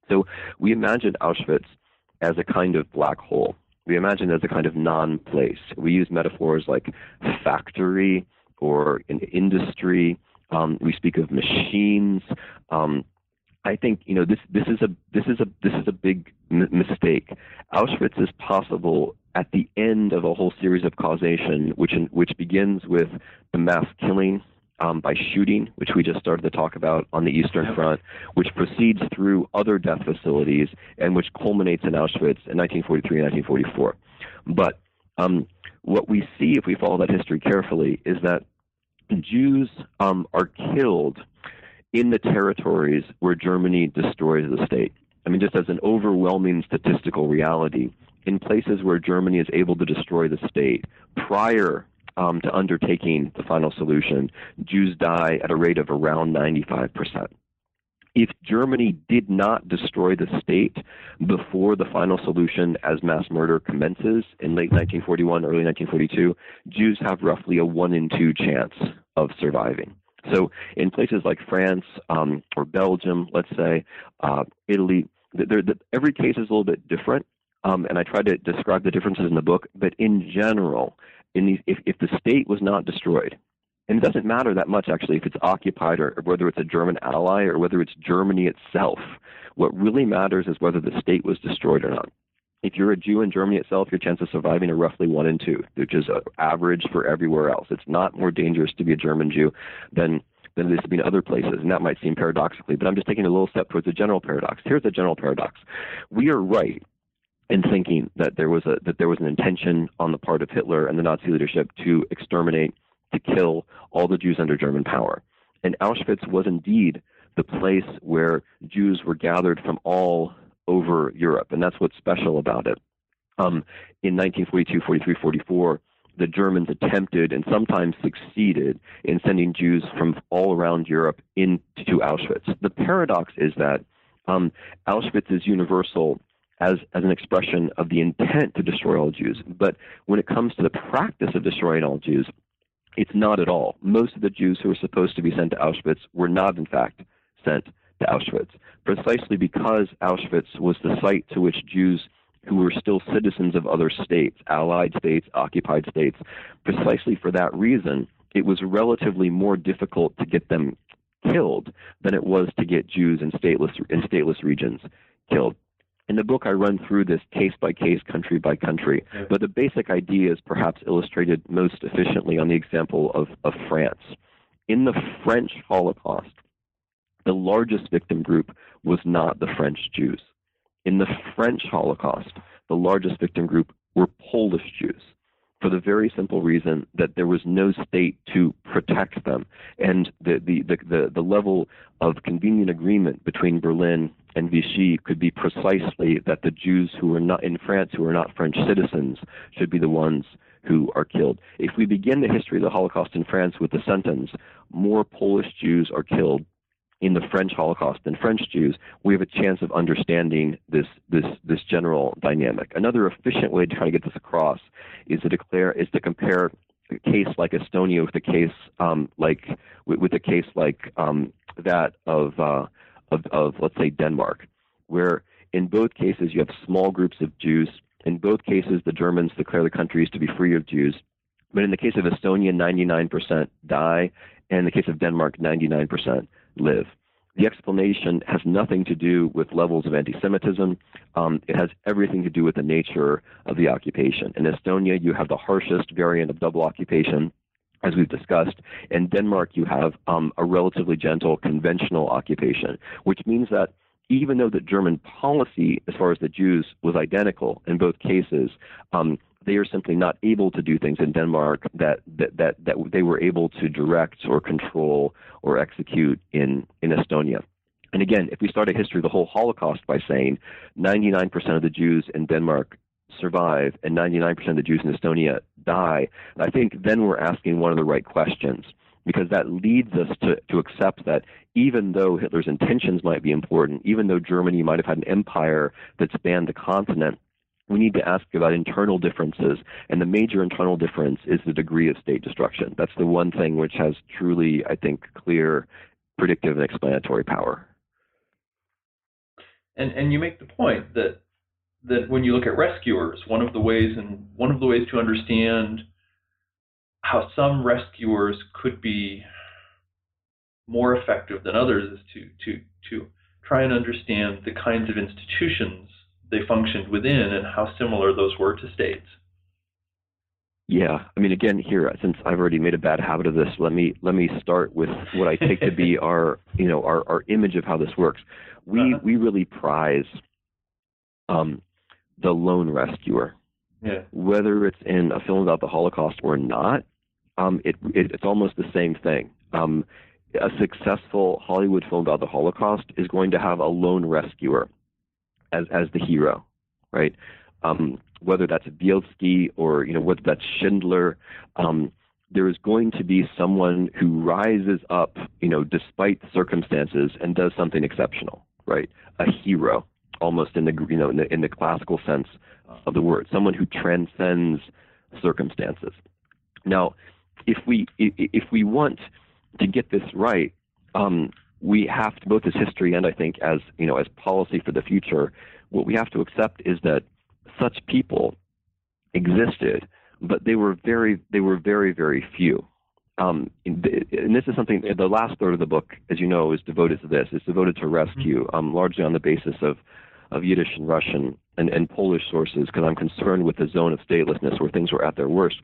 So we imagine Auschwitz as a kind of black hole. We imagine it as a kind of non-place. We use metaphors like factory or an industry. Um, we speak of machines. Um, I think you know this. This is a this is a this is a big m- mistake. Auschwitz is possible at the end of a whole series of causation, which in, which begins with the mass killing um, by shooting, which we just started to talk about on the Eastern Front, which proceeds through other death facilities and which culminates in Auschwitz in 1943 and 1944. But um, what we see, if we follow that history carefully, is that Jews um, are killed in the territories where Germany destroys the state. I mean, just as an overwhelming statistical reality, in places where Germany is able to destroy the state prior um, to undertaking the final solution, Jews die at a rate of around 95%. If Germany did not destroy the state before the final solution as mass murder commences in late 1941, early 1942, Jews have roughly a one in two chance of surviving. So in places like France um, or Belgium, let's say, uh, Italy, every case is a little bit different. Um, and I try to describe the differences in the book, but in general, in these, if, if the state was not destroyed, and it doesn't matter that much actually if it's occupied or, or whether it's a German ally or whether it's Germany itself. What really matters is whether the state was destroyed or not. If you're a Jew in Germany itself, your chance of surviving are roughly one in two, which is average for everywhere else. It's not more dangerous to be a German Jew than than it is to be in other places, and that might seem paradoxically, but I'm just taking a little step towards a general paradox. Here's a general paradox: we are right in thinking that there was a that there was an intention on the part of Hitler and the Nazi leadership to exterminate, to kill all the Jews under German power. And Auschwitz was indeed the place where Jews were gathered from all over Europe, and that's what's special about it. Um, in 1942, 43, 44, the Germans attempted and sometimes succeeded in sending Jews from all around Europe into Auschwitz. The paradox is that um, Auschwitz is universal as, as an expression of the intent to destroy all Jews. But when it comes to the practice of destroying all Jews, it's not at all. Most of the Jews who were supposed to be sent to Auschwitz were not, in fact, sent to Auschwitz, precisely because Auschwitz was the site to which Jews who were still citizens of other states, allied states, occupied states, precisely for that reason, it was relatively more difficult to get them killed than it was to get Jews in stateless in stateless regions killed. In the book, I run through this case by case, country by country, but the basic idea is perhaps illustrated most efficiently on the example of, of France. In the French Holocaust, the largest victim group was not the French Jews. In the French Holocaust, the largest victim group were Polish Jews. For the very simple reason that there was no state to protect them. And the, the, the, the, the level of convenient agreement between Berlin and Vichy could be precisely that the Jews who are not in France, who are not French citizens, should be the ones who are killed. If we begin the history of the Holocaust in France with the sentence, more Polish Jews are killed in the French Holocaust and French Jews, we have a chance of understanding this this this general dynamic. Another efficient way to try to get this across is to declare is to compare a case like Estonia with a case um, like with, with, a case like um, that of, uh, of of let's say Denmark, where in both cases you have small groups of Jews. In both cases, the Germans declare the countries to be free of Jews. But in the case of Estonia, 99% die, and in the case of Denmark, 99% live. The explanation has nothing to do with levels of anti Semitism. Um, it has everything to do with the nature of the occupation. In Estonia, you have the harshest variant of double occupation, as we've discussed. In Denmark, you have um, a relatively gentle conventional occupation, which means that even though the German policy, as far as the Jews, was identical in both cases, um, they are simply not able to do things in Denmark that, that, that, that they were able to direct or control or execute in, in Estonia. And again, if we start a history of the whole Holocaust by saying 99% of the Jews in Denmark survive and 99% of the Jews in Estonia die, I think then we're asking one of the right questions because that leads us to, to accept that even though Hitler's intentions might be important, even though Germany might have had an empire that spanned the continent, we need to ask about internal differences, and the major internal difference is the degree of state destruction. That's the one thing which has truly, I think, clear predictive and explanatory power. And and you make the point that that when you look at rescuers, one of the ways and one of the ways to understand how some rescuers could be more effective than others is to to to try and understand the kinds of institutions they functioned within and how similar those were to states. Yeah, I mean, again, here since I've already made a bad habit of this, let me let me start with what I take to be our you know our our image of how this works. We uh-huh. we really prize um, the lone rescuer. Yeah. Whether it's in a film about the Holocaust or not, um, it, it, it's almost the same thing. Um, a successful Hollywood film about the Holocaust is going to have a lone rescuer as as the hero, right? Um, whether that's Bielski or you know whether that's Schindler, um, there is going to be someone who rises up, you know, despite circumstances and does something exceptional, right? A hero, almost in the you know in the, in the classical sense of the word, someone who transcends circumstances. Now, if we if we want to get this right, um, we have to both as history and I think as you know as policy for the future, what we have to accept is that such people existed, but they were very they were very very few. Um, and this is something the last third of the book, as you know, is devoted to this. It's devoted to rescue, mm-hmm. um, largely on the basis of of Yiddish and Russian and, and Polish sources, because I'm concerned with the zone of statelessness where things were at their worst.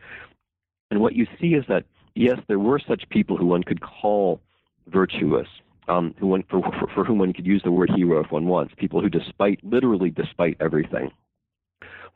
And what you see is that yes, there were such people who one could call virtuous, um, who one, for, for, for whom one could use the word hero if one wants, people who, despite, literally despite everything,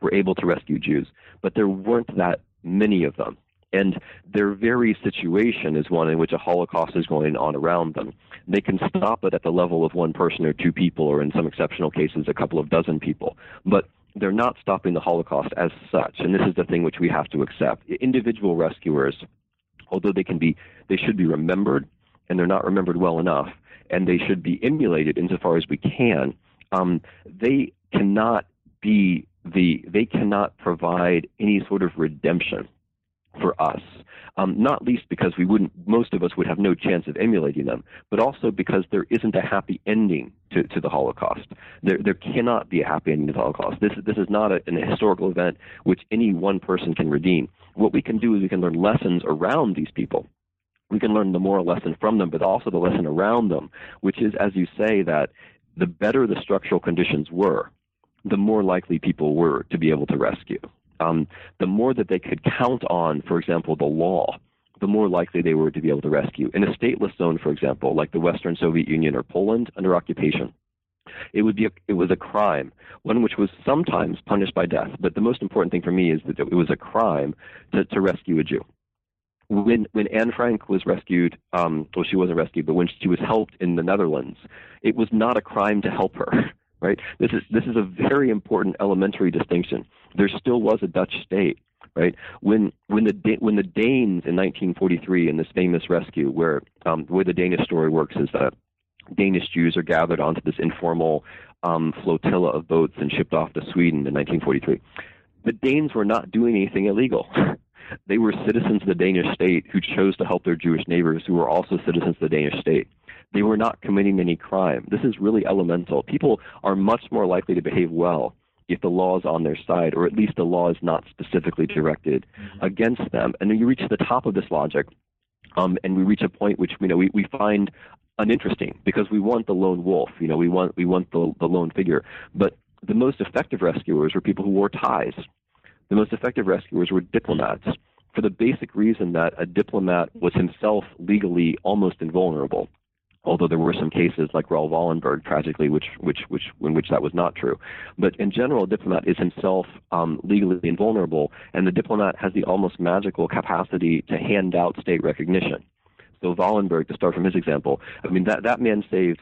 were able to rescue Jews. But there weren't that many of them. And their very situation is one in which a Holocaust is going on around them. They can stop it at the level of one person or two people, or in some exceptional cases, a couple of dozen people. But they're not stopping the Holocaust as such. And this is the thing which we have to accept. Individual rescuers, although they can be, they should be remembered, and they're not remembered well enough and they should be emulated insofar as we can. Um, they cannot be the they cannot provide any sort of redemption for us. Um, not least because we wouldn't, most of us would have no chance of emulating them, but also because there isn't a happy ending to, to the Holocaust. There, there cannot be a happy ending to the Holocaust. This, this is not a, an historical event which any one person can redeem. What we can do is we can learn lessons around these people we can learn the moral lesson from them, but also the lesson around them, which is, as you say, that the better the structural conditions were, the more likely people were to be able to rescue. Um, the more that they could count on, for example, the law, the more likely they were to be able to rescue. In a stateless zone, for example, like the Western Soviet Union or Poland under occupation, it would be a, it was a crime, one which was sometimes punished by death. But the most important thing for me is that it was a crime to, to rescue a Jew. When when Anne Frank was rescued, um, well, she wasn't rescued, but when she was helped in the Netherlands, it was not a crime to help her. Right? This is this is a very important elementary distinction. There still was a Dutch state right? When when the when the Danes in 1943 in this famous rescue, where um, the way the Danish story works is that Danish Jews are gathered onto this informal um, flotilla of boats and shipped off to Sweden in 1943. The Danes were not doing anything illegal. they were citizens of the Danish state who chose to help their Jewish neighbors who were also citizens of the Danish state. They were not committing any crime. This is really elemental. People are much more likely to behave well if the law is on their side, or at least the law is not specifically directed mm-hmm. against them. And then you reach the top of this logic, um, and we reach a point which you know we, we find uninteresting because we want the lone wolf. You know, we want we want the the lone figure. But the most effective rescuers were people who wore ties. The most effective rescuers were diplomats for the basic reason that a diplomat was himself legally almost invulnerable. Although there were some cases like Raoul Wallenberg, tragically, which, which, which, in which that was not true. But in general, a diplomat is himself um, legally invulnerable, and the diplomat has the almost magical capacity to hand out state recognition. So Wallenberg, to start from his example, I mean that that man saved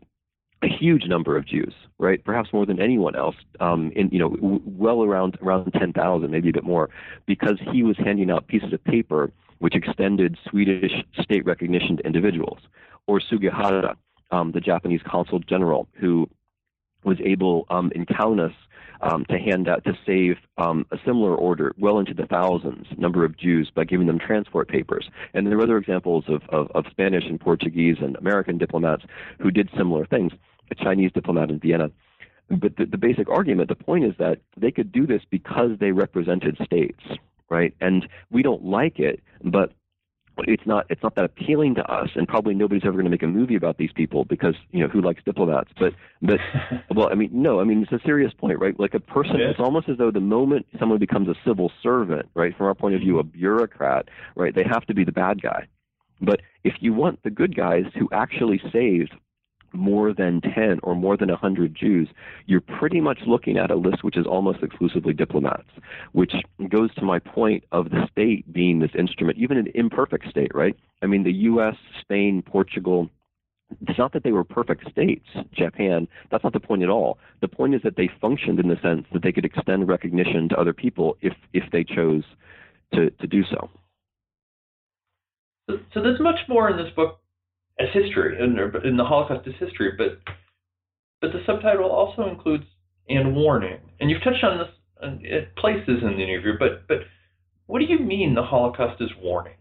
a huge number of Jews, right? Perhaps more than anyone else, um, in you know, w- well around around ten thousand, maybe a bit more, because he was handing out pieces of paper which extended Swedish state recognition to individuals. Or Sugihara, um, the Japanese consul general, who was able um, in Kaunas um, to hand out to save um, a similar order, well into the thousands, number of Jews by giving them transport papers. And there are other examples of, of, of Spanish and Portuguese and American diplomats who did similar things. A Chinese diplomat in Vienna. But the, the basic argument, the point is that they could do this because they represented states, right? And we don't like it, but it's not it's not that appealing to us and probably nobody's ever going to make a movie about these people because you know who likes diplomats. But but well i mean no i mean it's a serious point right? Like a person it's almost as though the moment someone becomes a civil servant right from our point of view a mm-hmm. bureaucrat right they have to be the bad guy. But if you want the good guys who actually saved more than 10 or more than 100 Jews, you're pretty much looking at a list which is almost exclusively diplomats, which goes to my point of the state being this instrument, even an imperfect state, right? I mean, the U.S., Spain, Portugal, it's not that they were perfect states, Japan, that's not the point at all. The point is that they functioned in the sense that they could extend recognition to other people if, if they chose to, to do so. So there's much more in this book as history, and in the Holocaust as history, but but the subtitle also includes and warning, and you've touched on this at places in the interview, but but what do you mean the Holocaust is warning?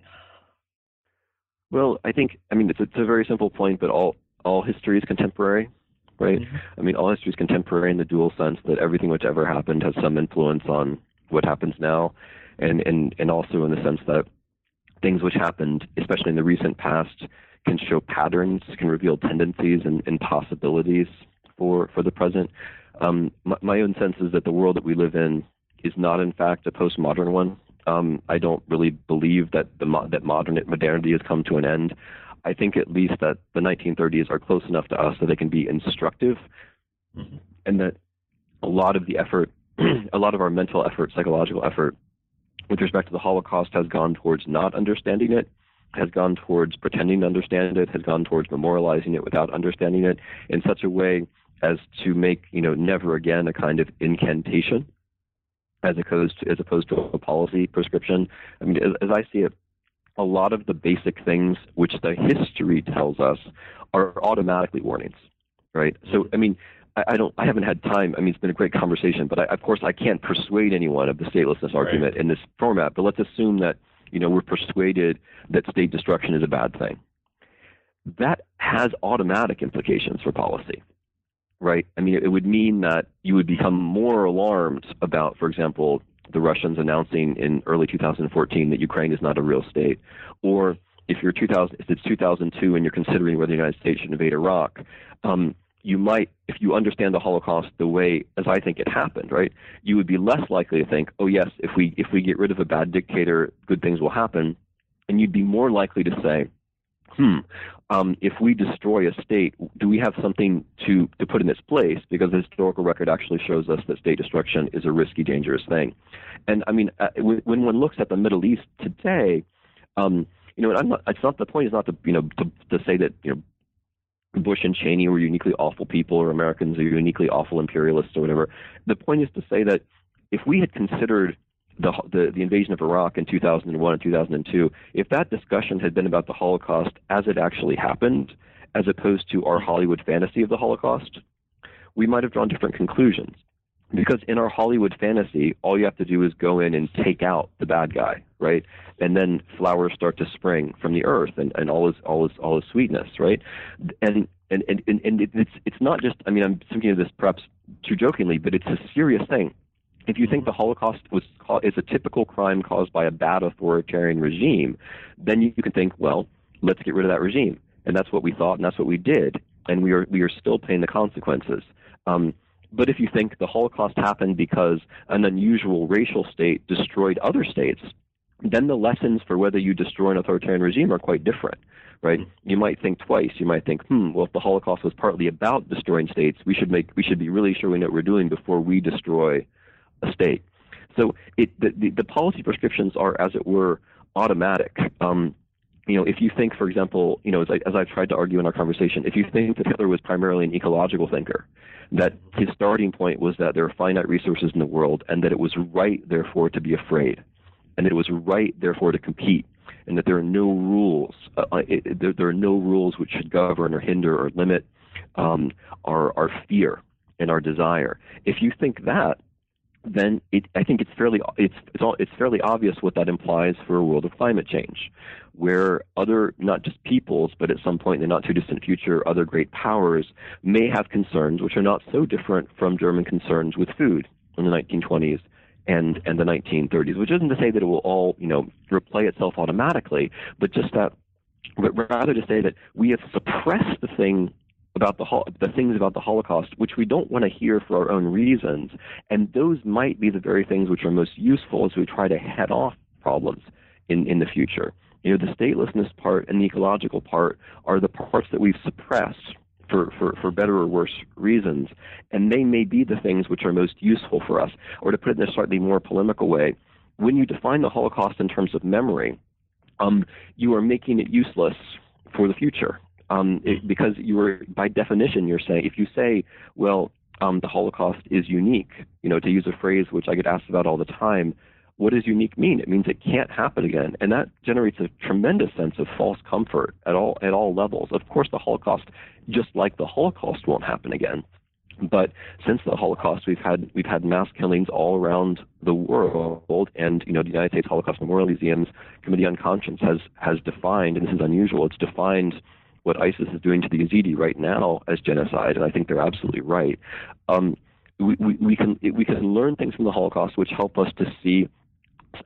Well, I think I mean it's, it's a very simple point, but all all history is contemporary, right? Mm-hmm. I mean, all history is contemporary in the dual sense that everything which ever happened has some influence on what happens now, and and and also in the sense that things which happened, especially in the recent past, can show patterns, can reveal tendencies and, and possibilities for for the present. Um, my, my, own sense is that the world that we live in is not, in fact, a postmodern one. Um, I don't really believe that the that modern modernity has come to an end. I think at least that the 1930s are close enough to us that they can be instructive, mm-hmm. and that a lot of the effort, a lot of our mental effort, psychological effort, with respect to the Holocaust, has gone towards not understanding it has gone towards pretending to understand it, has gone towards memorializing it without understanding it in such a way as to make, you know, never again a kind of incantation as opposed to, as opposed to a policy prescription. I mean, as, as I see it, a lot of the basic things which the history tells us are automatically warnings, right? So, I mean, I, I don't, I haven't had time. I mean, it's been a great conversation, but I, of course, I can't persuade anyone of the statelessness argument right. in this format. But let's assume that you know, we're persuaded that state destruction is a bad thing. That has automatic implications for policy, right? I mean, it would mean that you would become more alarmed about, for example, the Russians announcing in early 2014 that Ukraine is not a real state, or if you're 2000, if it's 2002 and you're considering whether the United States should invade Iraq, um, you might, if you understand the Holocaust the way as I think it happened, right, you would be less likely to think, oh yes, if we if we get rid of a bad dictator, good things will happen, and you'd be more likely to say, hmm, um, if we destroy a state, do we have something to, to put in its place? Because the historical record actually shows us that state destruction is a risky, dangerous thing. And I mean, uh, when one looks at the Middle East today, um, you know, I'm not, it's not the point is not to you know to, to say that you know Bush and Cheney were uniquely awful people or Americans are uniquely awful imperialists or whatever. The point is to say that if we had considered the, the, the invasion of Iraq in 2001 and 2002, if that discussion had been about the Holocaust as it actually happened, as opposed to our Hollywood fantasy of the Holocaust, we might have drawn different conclusions. Because in our Hollywood fantasy, all you have to do is go in and take out the bad guy, right? And then flowers start to spring from the earth and, and all is all is all is sweetness, right? And and, and, and it's it's not just I mean I'm thinking of this perhaps too jokingly, but it's a serious thing if you think the Holocaust was is a typical crime caused by a bad authoritarian regime, then you can think, well, let's get rid of that regime, and that's what we thought, and that's what we did, and we are we are still paying the consequences. Um, but if you think the Holocaust happened because an unusual racial state destroyed other states, then the lessons for whether you destroy an authoritarian regime are quite different, right? You might think twice. You might think, hmm, well, if the Holocaust was partly about destroying states, we should make we should be really sure we know what we're doing before we destroy a state. So it, the, the, the policy prescriptions are, as it were, automatic. Um, you know, if you think, for example, you know, as I, as I tried to argue in our conversation, if you think that Hitler was primarily an ecological thinker, that his starting point was that there are finite resources in the world, and that it was right, therefore, to be afraid, and that it was right, therefore, to compete, and that there are no rules, uh, uh it, there, there, are no rules which should govern or hinder or limit um, our our fear and our desire. If you think that, then it, I think it's fairly it's it's, all, it's fairly obvious what that implies for a world of climate change, where other not just peoples, but at some point in the not too distant future, other great powers may have concerns which are not so different from German concerns with food in the 1920s and and the 1930s. Which isn't to say that it will all you know replay itself automatically, but just that but rather to say that we have suppressed the thing about the the things about the Holocaust which we don't want to hear for our own reasons, and those might be the very things which are most useful as we try to head off problems in in the future. You know, the statelessness part and the ecological part are the parts that we've suppressed for, for, for better or worse reasons, and they may be the things which are most useful for us. Or to put it in a slightly more polemical way, when you define the Holocaust in terms of memory, um, you are making it useless for the future um, it, because you are by definition you're saying if you say well um, the Holocaust is unique, you know, to use a phrase which I get asked about all the time, what does unique mean? It means it can't happen again, and that generates a tremendous sense of false comfort at all at all levels. Of course, the Holocaust, just like the Holocaust, won't happen again. But since the Holocaust, we've had we've had mass killings all around the world, and you know the United States Holocaust Memorial Museum's Committee on Conscience has has defined, and this is unusual. It's defined what ISIS is doing to the Yazidi right now as genocide, and I think they're absolutely right. Um, we, we, we, can we can learn things from the Holocaust which help us to see,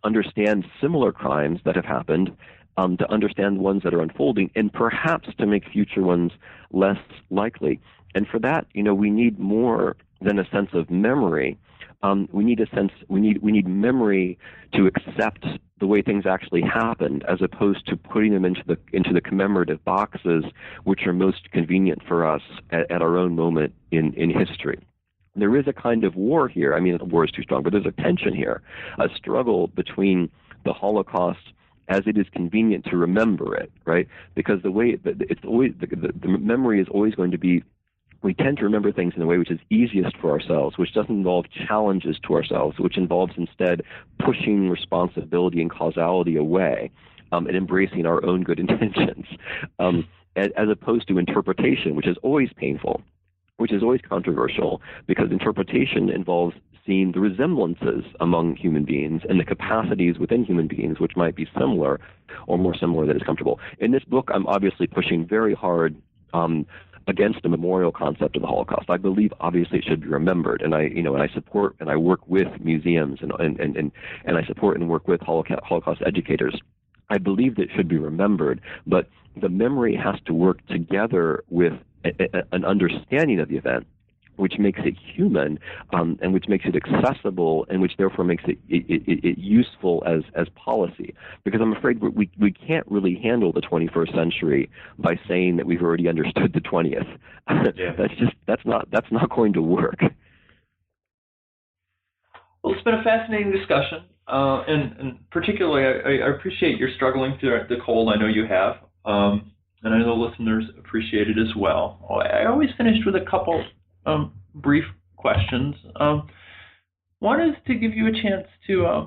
understand similar crimes that have happened, um, to understand the ones that are unfolding, and perhaps to make future ones less likely. And for that, you know, we need more than a sense of memory. Um, we need a sense. We need we need memory to accept the way things actually happened, as opposed to putting them into the into the commemorative boxes, which are most convenient for us at, at our own moment in in history. There is a kind of war here. I mean, war is too strong, but there's a tension here, a struggle between the Holocaust as it is convenient to remember it, right? Because the way it's always the, the, the memory is always going to be we tend to remember things in a way which is easiest for ourselves, which doesn't involve challenges to ourselves, which involves instead pushing responsibility and causality away um, and embracing our own good intentions, um, as, as opposed to interpretation, which is always painful, which is always controversial, because interpretation involves seeing the resemblances among human beings and the capacities within human beings, which might be similar or more similar than is comfortable. In this book, I'm obviously pushing very hard um, against the memorial concept of the Holocaust. I believe obviously it should be remembered, and I you know and I support and I work with museums and and and and, and I support and work with Holocaust educators. I believe that it should be remembered, but the memory has to work together with a, a, an understanding of the event which makes it human, um, and which makes it accessible, and which therefore makes it, it, it, it useful as as policy. Because I'm afraid we we can't really handle the 21st century by saying that we've already understood the 20th. Yeah. that's just that's not that's not going to work. Well, it's been a fascinating discussion, uh, and, and, particularly I, I, appreciate your struggling through the cold. I know you have, um, and I know listeners appreciate it as well. I always finished with a couple um, brief questions. Um, one is to give you a chance to uh,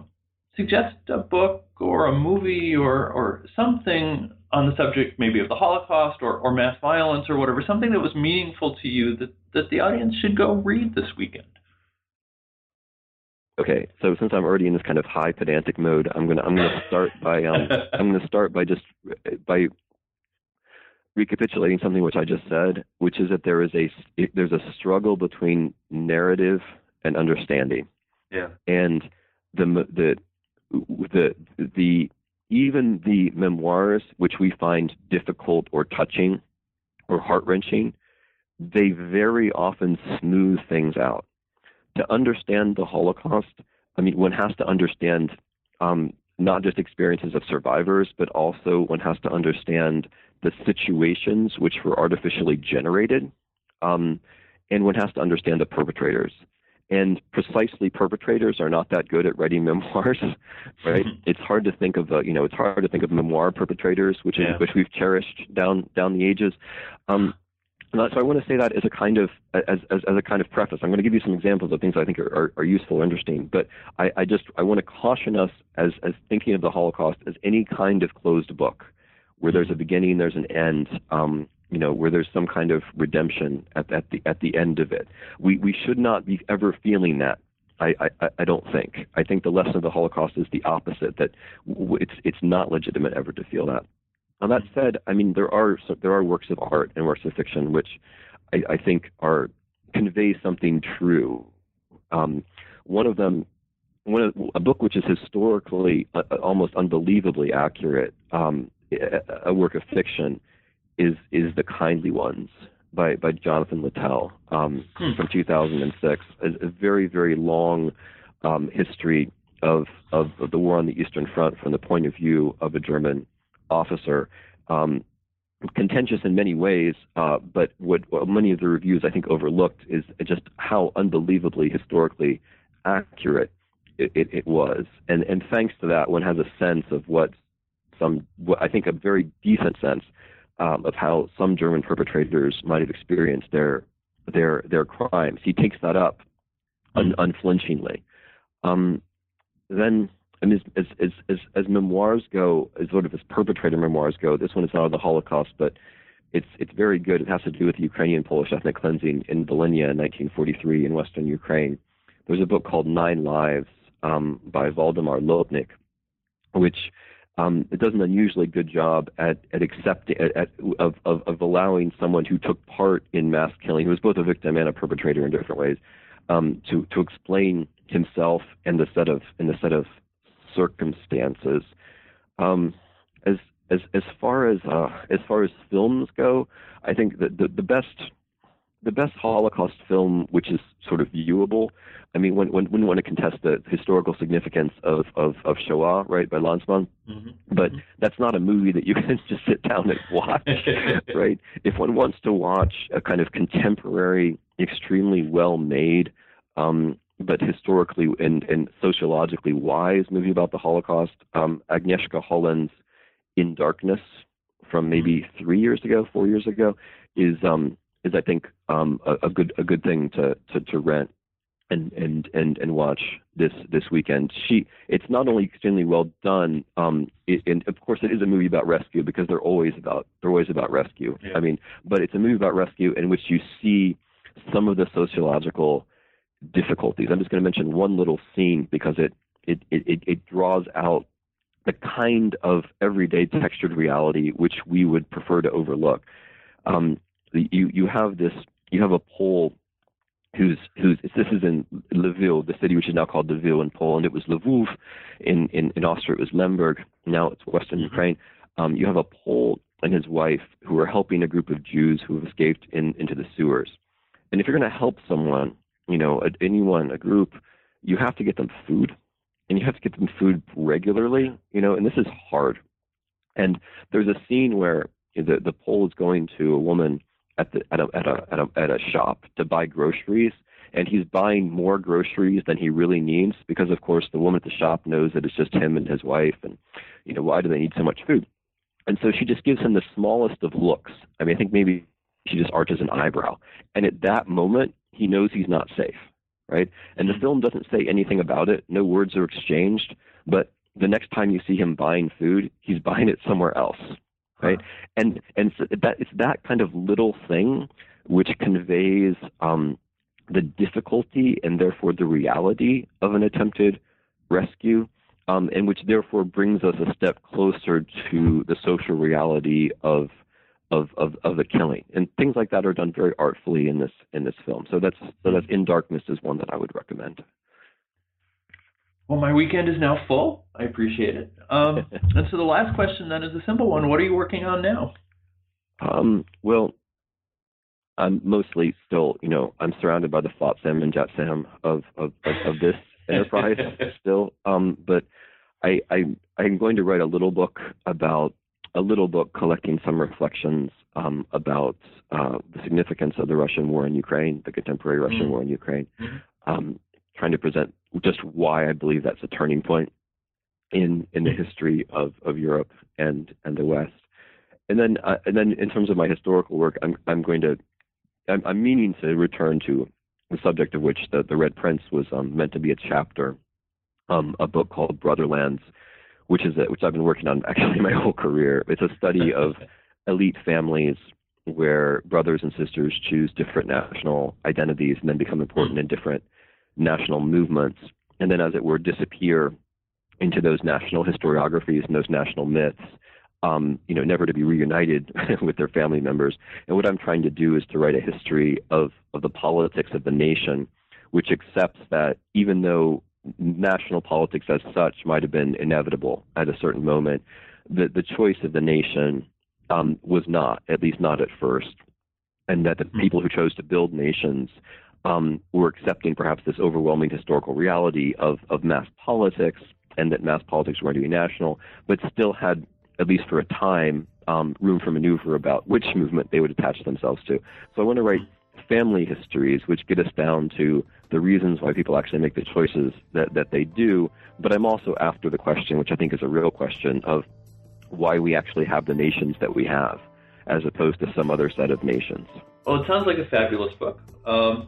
suggest a book or a movie or, or something on the subject, maybe of the Holocaust or, or mass violence or whatever, something that was meaningful to you that, that the audience should go read this weekend. Okay, so since I'm already in this kind of high pedantic mode, I'm gonna I'm gonna start by um I'm gonna start by just by recapitulating something which I just said, which is that there is a there's a struggle between narrative and understanding. Yeah. And the the the the even the memoirs which we find difficult or touching or heart wrenching, they very often smooth things out. To understand the Holocaust, I mean, one has to understand um, not just experiences of survivors, but also one has to understand the situations which were artificially generated, um, and one has to understand the perpetrators. And precisely, perpetrators are not that good at writing memoirs, right? It's hard to think of, uh, you know, it's hard to think of memoir perpetrators, which yeah. is, which we've cherished down down the ages. Um, so I want to say that as a kind of as, as, as a kind of preface. I'm going to give you some examples of things I think are, are, are useful or interesting. But I, I just I want to caution us as as thinking of the Holocaust as any kind of closed book where there's a beginning, there's an end, um, you know, where there's some kind of redemption at, at the at the end of it. We we should not be ever feeling that. I, I, I don't think. I think the lesson of the Holocaust is the opposite. That it's it's not legitimate ever to feel that. Now that said, I mean there are there are works of art and works of fiction which I, I think are convey something true. Um, one of them, one of, a book which is historically uh, almost unbelievably accurate, um, a work of fiction is is the Kindly Ones by by Jonathan Littell um, hmm. from 2006. A, a, very very long um, history of, of, of the war on the Eastern Front from the point of view of a German officer. Um, contentious in many ways, uh, but what, what, many of the reviews I think overlooked is just how unbelievably historically accurate it, it, it was. And and thanks to that, one has a sense of what some, I think, a very decent sense um, of how some German perpetrators might have experienced their their their crimes. He takes that up un- hmm. unflinchingly. Um, then, and as, as as as memoirs go, as sort of as perpetrator memoirs go, this one is not of the Holocaust, but it's it's very good. It has to do with the Ukrainian Polish ethnic cleansing in Volhynia in 1943 in western Ukraine. There's a book called Nine Lives um, by Waldemar Lotnik, which um, it does an unusually good job at at accepting at, at, of, of of allowing someone who took part in mass killing, who was both a victim and a perpetrator in different ways, um, to to explain himself and the set of and the set of circumstances. Um, as as as far as uh, as far as films go, I think that the, the best the best Holocaust film, which is sort of viewable. I mean, when when when you want to contest the historical significance of of, of Shoah, right, by Lanzmann, mm-hmm. but mm-hmm. that's not a movie that you can just sit down and watch, right? If one wants to watch a kind of contemporary, extremely well made, um, but historically and, and sociologically wise movie about the Holocaust, um, Agnieszka Holland's In Darkness from maybe mm-hmm. three years ago, four years ago, is um, is I think um, a, a, good a good thing to, to, to rent and, and and and watch this this weekend. She it's not only extremely well done, um, it, and of course it is a movie about rescue because they're always about they're always about rescue. Yeah. I mean, but it's a movie about rescue in which you see some of the sociological difficulties. I'm just going to mention one little scene because it it it, it draws out the kind of everyday textured reality which we would prefer to overlook. Um, you you have this you have a Pole who's who's this is in Lviv, the city which is now called Lviv in Poland. It was Lvov in in, in Austria. It was Lemberg. Now it's Western mm-hmm. Ukraine. Um, you have a Pole and his wife who are helping a group of Jews who have escaped in, into the sewers. And if you're going to help someone, you know, a, anyone, a group, you have to get them food, and you have to get them food regularly, you know, and this is hard. And there's a scene where the the Pole is going to a woman at the at a at a at a, at a shop to buy groceries, and he's buying more groceries than he really needs because, of course, the woman at the shop knows that it's just him and his wife, and you know why do they need so much food? And so she just gives him the smallest of looks. I mean, I think maybe she just arches an eyebrow, and at that moment, he knows he's not safe, right? And the mm-hmm. film doesn't say anything about it. No words are exchanged, but the next time you see him buying food, he's buying it somewhere else, right? And and so that it's that kind of little thing which conveys um, the difficulty and therefore the reality of an attempted rescue, um, and which therefore brings us a step closer to the social reality of of, of, of the killing. And things like that are done very artfully in this in this film. So that's so that's In Darkness is one that I would recommend. Well, my weekend is now full. I appreciate it. Um, and so the last question then is a simple one. What are you working on now? Um, well, I'm mostly still, you know, I'm surrounded by the Flotsam and Jetsam of, of, of, of this enterprise still. Um, but I, I, I'm going to write a little book about a little book collecting some reflections um, about uh, the significance of the Russian war in Ukraine, the contemporary Russian mm-hmm. war in Ukraine, mm-hmm. um, trying to present just why I believe that's a turning point in in the history of, of Europe and and the West. And then uh, and then in terms of my historical work, I'm I'm going to I'm, I'm meaning to return to the subject of which the, the Red Prince was um, meant to be a chapter, um, a book called Brotherlands, which is a, which I've been working on actually my whole career. It's a study of elite families where brothers and sisters choose different national identities and then become important in different national movements, and then, as it were, disappear into those national historiographies and those national myths. Um, you know, never to be reunited with their family members. And what I'm trying to do is to write a history of of the politics of the nation, which accepts that even though national politics as such might have been inevitable at a certain moment. The, the choice of the nation um, was not, at least not at first, and that the hmm. people who chose to build nations um, were accepting perhaps this overwhelming historical reality of, of mass politics and that mass politics were going to be national, but still had, at least for a time, um, room for maneuver about which movement they would attach themselves to. So I want to write family histories, which get us down to the reasons why people actually make the choices that, that they do. But I'm also after the question, which I think is a real question, of why we actually have the nations that we have, as opposed to some other set of nations. Well, it sounds like a fabulous book, um,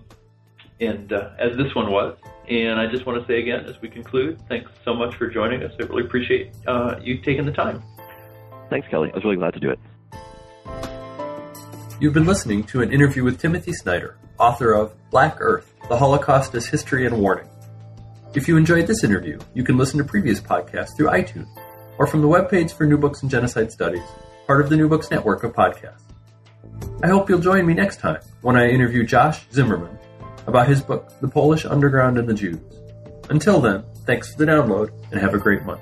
and uh, as this one was. And I just want to say again, as we conclude, thanks so much for joining us. I really appreciate uh, you taking the time. Thanks, Kelly. I was really glad to do it. You've been listening to an interview with Timothy Snyder, author of Black Earth The Holocaust as History and Warning. If you enjoyed this interview, you can listen to previous podcasts through iTunes or from the webpage for New Books and Genocide Studies, part of the New Books Network of podcasts. I hope you'll join me next time when I interview Josh Zimmerman about his book, The Polish Underground and the Jews. Until then, thanks for the download and have a great month.